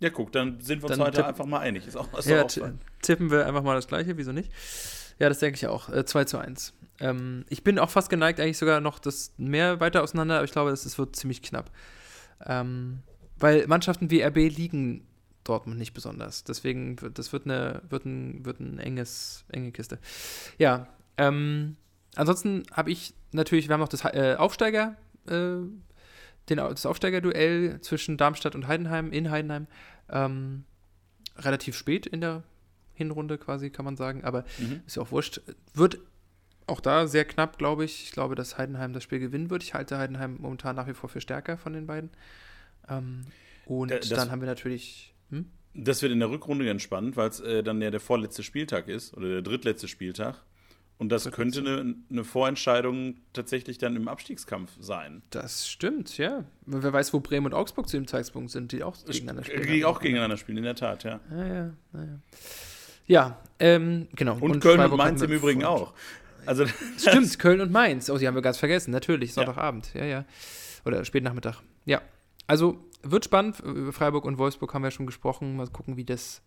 Ja, guck, dann sind wir uns heute einfach mal einig. Ist auch, ist ja, auch tippen wir einfach mal das Gleiche, wieso nicht? Ja, das denke ich auch. Äh, 2 zu 1. Ähm, ich bin auch fast geneigt, eigentlich sogar noch das mehr weiter auseinander, aber ich glaube, das, das wird ziemlich knapp. Ähm, weil Mannschaften wie RB liegen Dortmund nicht besonders. Deswegen, das wird eine, wird ein, wird ein enges, enge Kiste. Ja, ähm, ansonsten habe ich natürlich, wir haben noch das äh, Aufsteiger, äh, den, das Aufsteigerduell zwischen Darmstadt und Heidenheim in Heidenheim. Ähm, relativ spät in der Hinrunde quasi, kann man sagen, aber mhm. ist ja auch wurscht. Wird auch da sehr knapp, glaube ich. Ich glaube, dass Heidenheim das Spiel gewinnen wird. Ich halte Heidenheim momentan nach wie vor für stärker von den beiden. Ähm, und das, dann haben wir natürlich. Hm? Das wird in der Rückrunde ganz spannend, weil es äh, dann ja der vorletzte Spieltag ist oder der drittletzte Spieltag. Und das könnte eine, eine, Vorentscheidung tatsächlich dann im Abstiegskampf sein. Das stimmt, ja. Wer weiß, wo Bremen und Augsburg zu dem Zeitpunkt sind, die auch gegeneinander spielen. Die auch gegeneinander spielen, in der Tat, ja. Ja, ja, ja. Ja, ähm, genau. Und, und Köln und Mainz im Übrigen auch. Also, <laughs> Stimmt, Köln und Mainz. Oh, die haben wir ganz vergessen. Natürlich, Sonntagabend. Ja, ja. Oder Spätnachmittag. Ja. Also, wird spannend. Über Freiburg und Wolfsburg haben wir schon gesprochen. Mal gucken, wie das,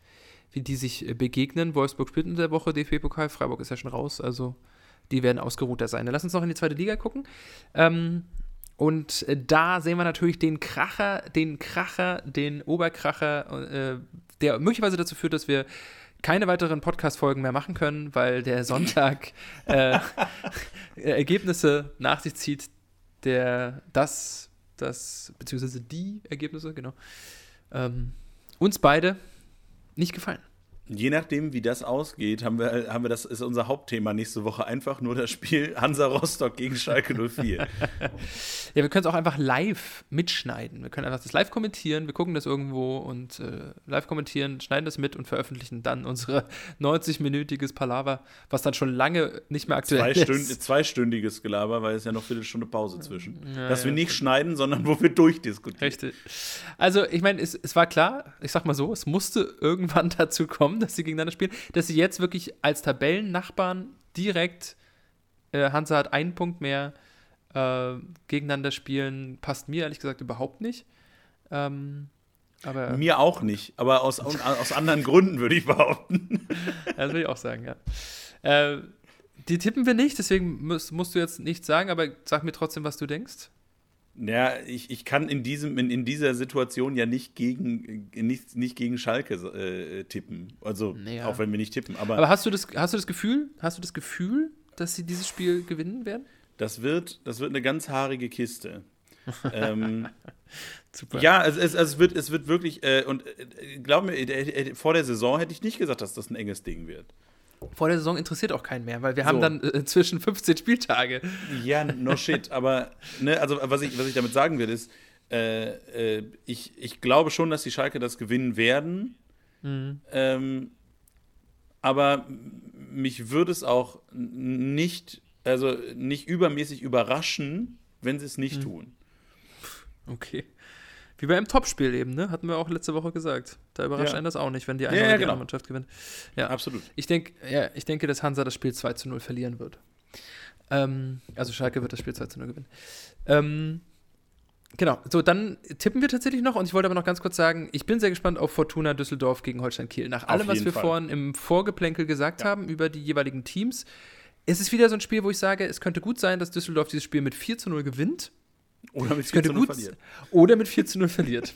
wie die sich äh, begegnen. Wolfsburg spielt in der Woche DFB-Pokal. Freiburg ist ja schon raus. Also, die werden ausgeruhter sein. Lass uns noch in die zweite Liga gucken. Ähm, und äh, da sehen wir natürlich den Kracher, den Kracher, den Oberkracher, äh, der möglicherweise dazu führt, dass wir keine weiteren Podcast-Folgen mehr machen können, weil der <laughs> Sonntag äh, Ergebnisse nach sich zieht, der das, das, beziehungsweise die Ergebnisse, genau, ähm, uns beide nicht gefallen. Je nachdem, wie das ausgeht, haben wir, haben wir das ist unser Hauptthema nächste Woche einfach nur das Spiel <laughs> Hansa Rostock gegen Schalke 04. <laughs> ja, wir können es auch einfach live mitschneiden. Wir können einfach das live kommentieren, wir gucken das irgendwo und äh, live kommentieren, schneiden das mit und veröffentlichen dann unsere <laughs> 90-minütiges Palaver, was dann schon lange nicht mehr aktuell Zwei ist. zweistündiges Gelaber, weil es ja noch Viertelstunde Pause zwischen. Ja, Dass ja, wir nicht okay. schneiden, sondern wo wir durchdiskutieren. Richtig. Also, ich meine, es, es war klar, ich sag mal so, es musste irgendwann dazu kommen, dass sie gegeneinander spielen, dass sie jetzt wirklich als Tabellennachbarn direkt, äh, Hansa hat einen Punkt mehr, äh, gegeneinander spielen, passt mir ehrlich gesagt überhaupt nicht. Ähm, aber mir auch nicht, aber aus, aus anderen Gründen würde ich behaupten. <laughs> das würde ich auch sagen, ja. Äh, die tippen wir nicht, deswegen musst, musst du jetzt nichts sagen, aber sag mir trotzdem, was du denkst. Ja, ich, ich kann in, diesem, in, in dieser Situation ja nicht gegen, nicht, nicht gegen Schalke äh, tippen. Also, naja. auch wenn wir nicht tippen. Aber, aber hast, du das, hast du das Gefühl, hast du das Gefühl, dass sie dieses Spiel gewinnen werden? Das wird, das wird eine ganz haarige Kiste. ähm, <laughs> Super. Ja, es, es, es, wird, es wird wirklich, äh, und äh, glaub mir, äh, äh, vor der Saison hätte ich nicht gesagt, dass das ein enges Ding wird vor der Saison interessiert auch keinen mehr, weil wir so. haben dann äh, zwischen 15 Spieltage. Ja, no shit. Aber, ne, also was ich, was ich damit sagen will, ist, äh, äh, ich, ich glaube schon, dass die Schalke das gewinnen werden. Mhm. Ähm, aber mich würde es auch nicht, also nicht übermäßig überraschen, wenn sie es nicht mhm. tun. Okay. Wie bei einem Topspiel eben, ne? Hatten wir auch letzte Woche gesagt. Da überrascht ja. einen das auch nicht, wenn die eine ja, oder ja, genau. Mannschaft gewinnt. Ja, absolut. Ich, denk, ja, ich denke, dass Hansa das Spiel 2 zu 0 verlieren wird. Ähm, also Schalke wird das Spiel 2 zu 0 gewinnen. Ähm, genau, so dann tippen wir tatsächlich noch und ich wollte aber noch ganz kurz sagen, ich bin sehr gespannt auf Fortuna Düsseldorf gegen Holstein Kiel. Nach allem, was wir Fall. vorhin im Vorgeplänkel gesagt ja. haben über die jeweiligen Teams, ist es wieder so ein Spiel, wo ich sage, es könnte gut sein, dass Düsseldorf dieses Spiel mit 4 zu 0 gewinnt Oder mit Es 4 könnte zu 0 gut verlieren. Oder mit 4 zu 0 verliert.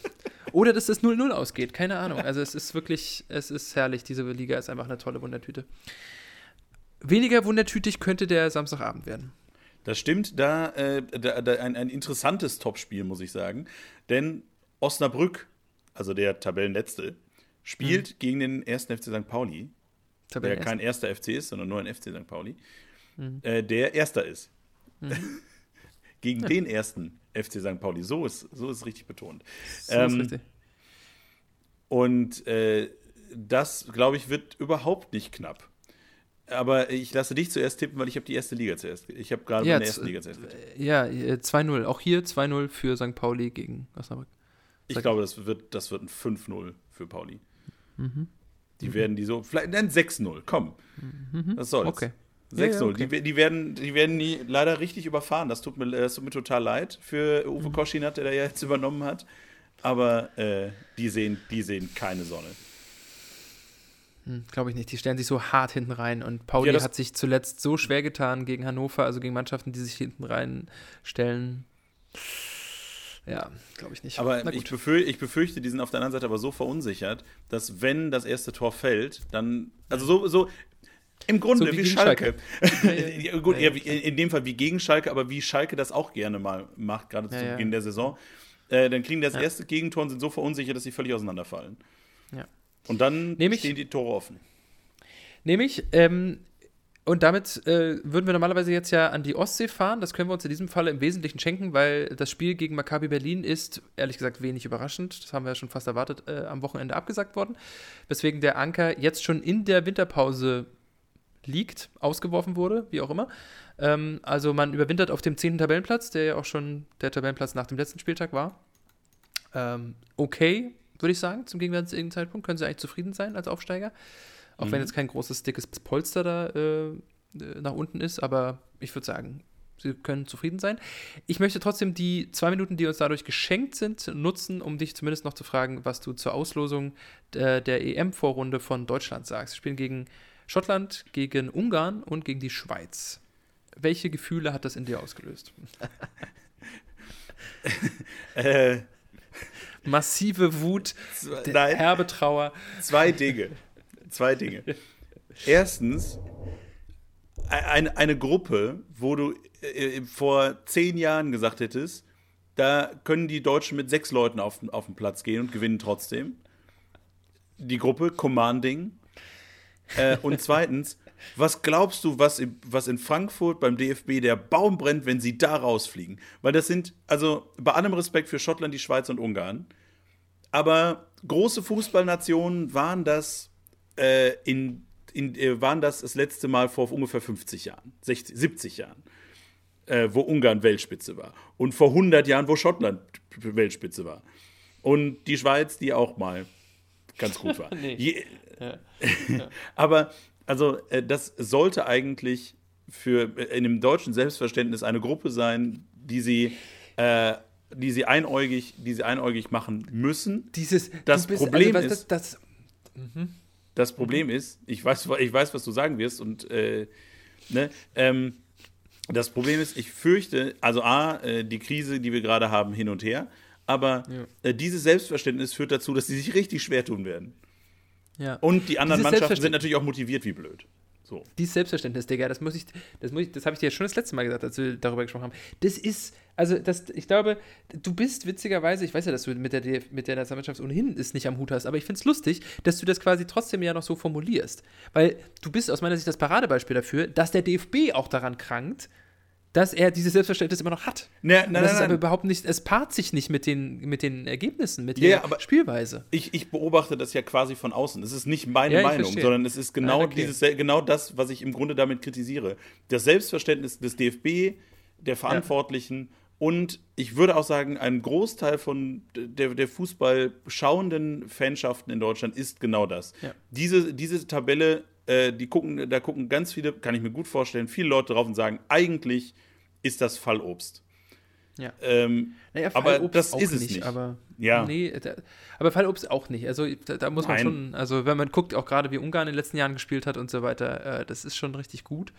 Oder dass das 0-0 ausgeht. Keine Ahnung. Also es ist wirklich, es ist herrlich. Diese Liga ist einfach eine tolle Wundertüte. Weniger wundertütig könnte der Samstagabend werden. Das stimmt, da, äh, da, da ein, ein interessantes Topspiel, muss ich sagen. Denn Osnabrück, also der Tabellenletzte, spielt gegen den 1. FC St. Pauli, der Tabellen kein erster FC ist, sondern nur ein FC St. Pauli, Mhm. äh, der Erster ist. <laughs> gegen den ersten FC St. Pauli. So ist, so ist richtig betont. So ist Ähm, richtig. Und äh, das, glaube ich, wird überhaupt nicht knapp. Aber ich lasse dich zuerst tippen, weil ich habe die erste Liga zuerst. Ich habe gerade Ja, z- ersten Liga zuerst getippt. Ja, äh, 2-0. Auch hier 2-0 für St. Pauli gegen Osnabrück. Ich glaube, das wird, das wird ein 5-0 für Pauli. Mhm. Die werden die so, vielleicht ein 6-0, komm. Was soll's. Okay. 6-0. Ja, okay. die, die, werden, die werden die leider richtig überfahren. Das tut mir, das tut mir total leid für Mhm. Uwe Koschinat, der da ja jetzt übernommen hat. Aber äh, die, sehen, die sehen keine Sonne. Hm, Glaube ich nicht. Die stellen sich so hart hinten rein. Und Pauli Ja, hat sich zuletzt so schwer getan gegen Hannover, also gegen Mannschaften, die sich hinten rein stellen. Ja, glaube ich nicht. Aber ich, befür, ich befürchte, die sind auf der anderen Seite aber so verunsichert, dass wenn das erste Tor fällt, dann, also so, so im Grunde So wie wie, Schalke. Schalke. <laughs> ja, gut, Ja, ja, in, dem Fall wie gegen Schalke, aber wie Schalke das auch gerne mal macht, gerade zu. Beginn der Saison. Äh, dann kriegen das erste Gegentor und sind so verunsichert, dass sie völlig auseinanderfallen. Ja. Und dann Nehm ich- stehen die Tore offen. Nämlich, ähm, und damit äh, würden wir normalerweise jetzt ja an die Ostsee fahren. Das können wir uns in diesem Falle im Wesentlichen schenken, weil das Spiel gegen Maccabi Berlin ist, ehrlich gesagt, wenig überraschend. Das haben wir ja schon fast erwartet, äh, am Wochenende abgesagt worden. Weswegen der Anker jetzt schon in der Winterpause liegt, ausgeworfen wurde, wie auch immer. Ähm, also man überwintert auf dem 10. Tabellenplatz, der ja auch schon der Tabellenplatz nach dem letzten Spieltag war. Ähm, okay, würde ich sagen, zum gegenwärtigen Zeitpunkt. Können sie eigentlich zufrieden sein als Aufsteiger. Auch wenn Mhm. jetzt kein großes, dickes Polster da äh, äh, nach unten ist, aber ich würde sagen, sie können zufrieden sein. Ich möchte trotzdem die zwei Minuten, die uns dadurch geschenkt sind, nutzen, um dich zumindest noch zu fragen, was du zur Auslosung der, der EM-Vorrunde von Deutschland sagst. Wir spielen gegen Schottland, gegen Ungarn und gegen die Schweiz. Welche Gefühle hat das in dir ausgelöst? <laughs> Äh, Massive Wut, nein, herbe Trauer. zwei Dinge. Zwei Dinge. Erstens, eine, eine Gruppe, wo du äh, vor zehn Jahren gesagt hättest, da können die Deutschen mit sechs Leuten auf, auf den Platz gehen und gewinnen trotzdem. Die Gruppe Commanding. Äh, und zweitens, was glaubst du, was, im, was in Frankfurt beim DFB der Baum brennt, wenn sie da rausfliegen? Weil das sind, also bei allem Respekt für Schottland, die Schweiz und Ungarn, aber große Fußballnationen waren das äh, in, in, äh, waren das das letzte Mal vor ungefähr 50 Jahren, 60, 70 Jahren, äh, wo Ungarn Weltspitze war. Und vor 100 Jahren, wo Schottland Weltspitze war. Und die Schweiz, die auch mal ganz gut war. <laughs> Nee. Je, <laughs> Ja. aber also äh, das sollte eigentlich für äh, in dem deutschen Selbstverständnis eine Gruppe sein, die sie, äh, die sie einäugig, die sie einäugig machen müssen. Dieses, Das bist, Problem also, was, ist- das, das, Das Problem ist, ich weiß, ich weiß, was du sagen wirst und äh, ne, ähm, das Problem ist, ich fürchte, also A, äh, die Krise, die wir gerade haben, hin und her, aber Ja. äh, dieses Selbstverständnis führt dazu, dass sie sich richtig schwer tun werden. Ja. Und die anderen Dieses Mannschaften sind natürlich auch motiviert wie blöd. So. Dieses Selbstverständnis, Digga, das muss ich, das muss ich, das habe ich dir schon das letzte Mal gesagt, als wir darüber gesprochen haben. Das ist, also das, ich glaube, du bist witzigerweise, ich weiß ja, dass du mit der, DF mit der Nationalmannschaft ohnehin es nicht am Hut hast, aber ich finde es lustig, dass du das quasi trotzdem ja noch so formulierst. Weil du bist aus meiner Sicht das Paradebeispiel dafür, dass der DFB auch daran krankt, dass er dieses Selbstverständnis immer noch hat. Und nein, das ist nein, aber nein. überhaupt nicht, es paart sich nicht mit den, mit den Ergebnissen, mit Ja, der ja, aber- Spielweise. Ich, ich beobachte das ja quasi von außen. Es ist nicht meine Ja, Meinung, verstehe. sondern es ist genau, Nein, okay. dieses, genau das, was ich im Grunde damit kritisiere. Das Selbstverständnis des DFB, der Verantwortlichen und ich würde auch sagen, ein Großteil von der, der Fußball schauenden Fanschaften in Deutschland ist genau das. Diese, diese Tabelle, äh, die gucken, da gucken ganz viele, kann ich mir gut vorstellen, viele Leute drauf und sagen, eigentlich ist das Fallobst. Ja. Ähm, Naja, Aber Fallobst das auch ist es nicht. Aber, Ja. Nee, da, aber Fallobst auch nicht. Also da, da muss man Nein. schon, also wenn man guckt, auch gerade wie Ungarn in den letzten Jahren gespielt hat und so weiter, äh, das ist schon richtig gut.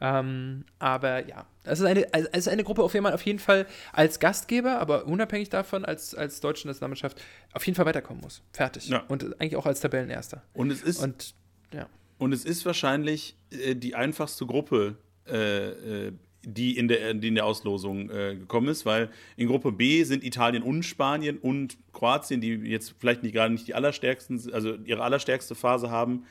Ähm, aber ja, es ist, eine, also es ist eine Gruppe, auf der man auf jeden Fall als Gastgeber, aber unabhängig davon, als, als deutsche Nationalmannschaft, auf jeden Fall weiterkommen muss. Fertig. Ja. Und eigentlich auch als Tabellenerster. Und es ist, Und ja. Und es ist wahrscheinlich äh, die einfachste Gruppe, äh, äh, die, in der, die in der Auslosung äh, gekommen ist, weil in Gruppe B sind Italien und Spanien und Kroatien, die jetzt vielleicht nicht gerade nicht die allerstärksten, also ihre allerstärkste Phase haben.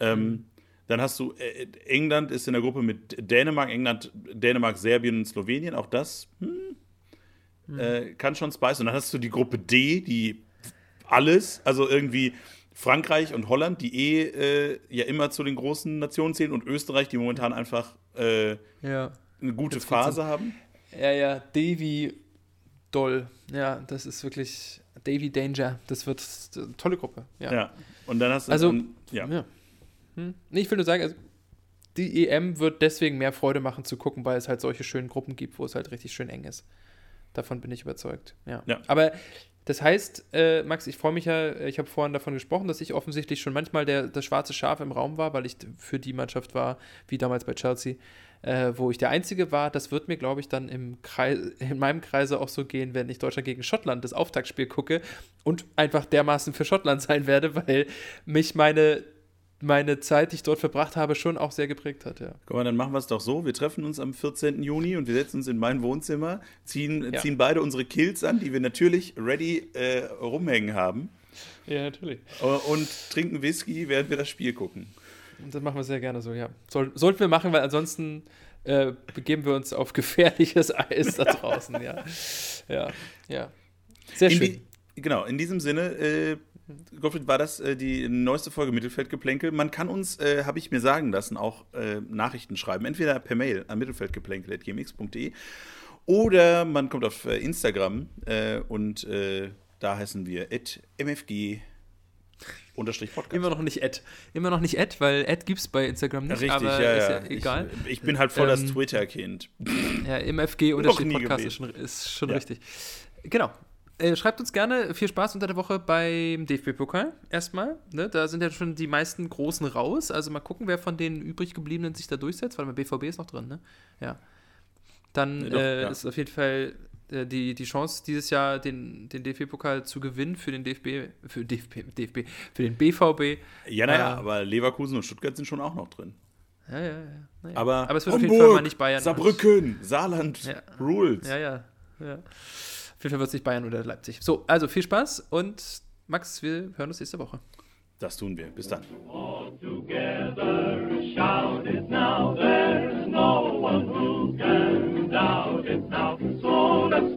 Ähm, Dann hast du äh, England ist in der Gruppe mit Dänemark, England, Dänemark, Serbien und Slowenien. Auch das hm, äh, kann schon Spice. Und dann hast du die Gruppe D, die alles, also irgendwie Frankreich und Holland, die eh äh, ja immer zu den großen Nationen zählen und Österreich, die momentan einfach äh, Ja. eine gute Jetzt Phase haben. Ja, ja, Davy Doll. Ja, das ist wirklich Davy Danger. Das wird eine tolle Gruppe. Ja. Ja. Und dann hast du Also, und, ja. ja. Hm. Nee, ich will nur sagen, also, die EM wird deswegen mehr Freude machen zu gucken, weil es halt solche schönen Gruppen gibt, wo es halt richtig schön eng ist. Davon bin ich überzeugt. Ja. Ja. Aber das heißt, äh, Max, ich freue mich ja, ich habe vorhin davon gesprochen, dass ich offensichtlich schon manchmal der, das schwarze Schaf im Raum war, weil ich für die Mannschaft war, wie damals bei Chelsea, äh, wo ich der Einzige war. Das wird mir, glaube ich, dann im Kreis, <laughs> in meinem Kreise auch so gehen, wenn ich Deutschland gegen Schottland das Auftaktspiel gucke und einfach dermaßen für Schottland sein werde, weil mich meine, meine Zeit, die ich dort verbracht habe, schon auch sehr geprägt hat. Ja. Guck mal, dann machen wir es doch so. Wir treffen uns am 14. Juni und wir setzen uns in mein Wohnzimmer, ziehen, Ja. ziehen beide unsere Kills an, die wir natürlich ready äh, rumhängen haben, ja, natürlich. äh, und trinken Whisky, während wir das Spiel gucken. Und das machen wir sehr gerne so, ja. Soll, sollten wir machen, weil ansonsten äh, begeben wir uns auf gefährliches Eis da draußen, ja. <laughs> Ja, ja. Sehr In schön. die, genau, in diesem Sinne, äh, Gottfried, war das äh, die neueste Folge Mittelfeldgeplänkel. Man kann uns, äh, habe ich mir sagen lassen, auch äh, Nachrichten schreiben. Entweder per Mail an mittelfeldgeplänkel.gmx.de oder man kommt auf äh, Instagram äh, und äh, da heißen wir mfg unterstrich Podcast. Immer noch nicht Ad. Immer noch nicht Ad, weil Ad gibt es bei Instagram nicht, Richtig, aber ja, ist ja. ja egal. Ich, ich bin halt voll das Ähm, Twitter-Kind. Ja, MFG unterstrich Podcast ist schon, ist schon Ja. richtig. Genau. Äh, schreibt uns gerne viel Spaß unter der Woche beim DFB-Pokal erstmal. Ne? Da sind ja schon die meisten Großen raus. Also mal gucken, wer von den übrig gebliebenen sich da durchsetzt. Weil BVB ist noch drin, ne? Ja. Dann Nee, doch, äh, ja. ist auf jeden Fall äh, die, die Chance, dieses Jahr den, den DFB-Pokal zu gewinnen für den DFB, für DFB, DFB, für den BVB. Ja, naja, äh, aber Leverkusen und Stuttgart sind schon auch noch drin. Ja, ja, ja. Naja. Aber, Aber es wird auf Hamburg, jeden Fall mal nicht Bayern. Saarbrücken, Saarland, Ja. Rules. Ja, ja, ja. Auf jeden Fall wird es nicht Bayern oder Leipzig. So, also viel Spaß und Max, wir hören uns nächste Woche. Das tun wir. Bis dann. together shout it now there's no one who can doubt it now so let's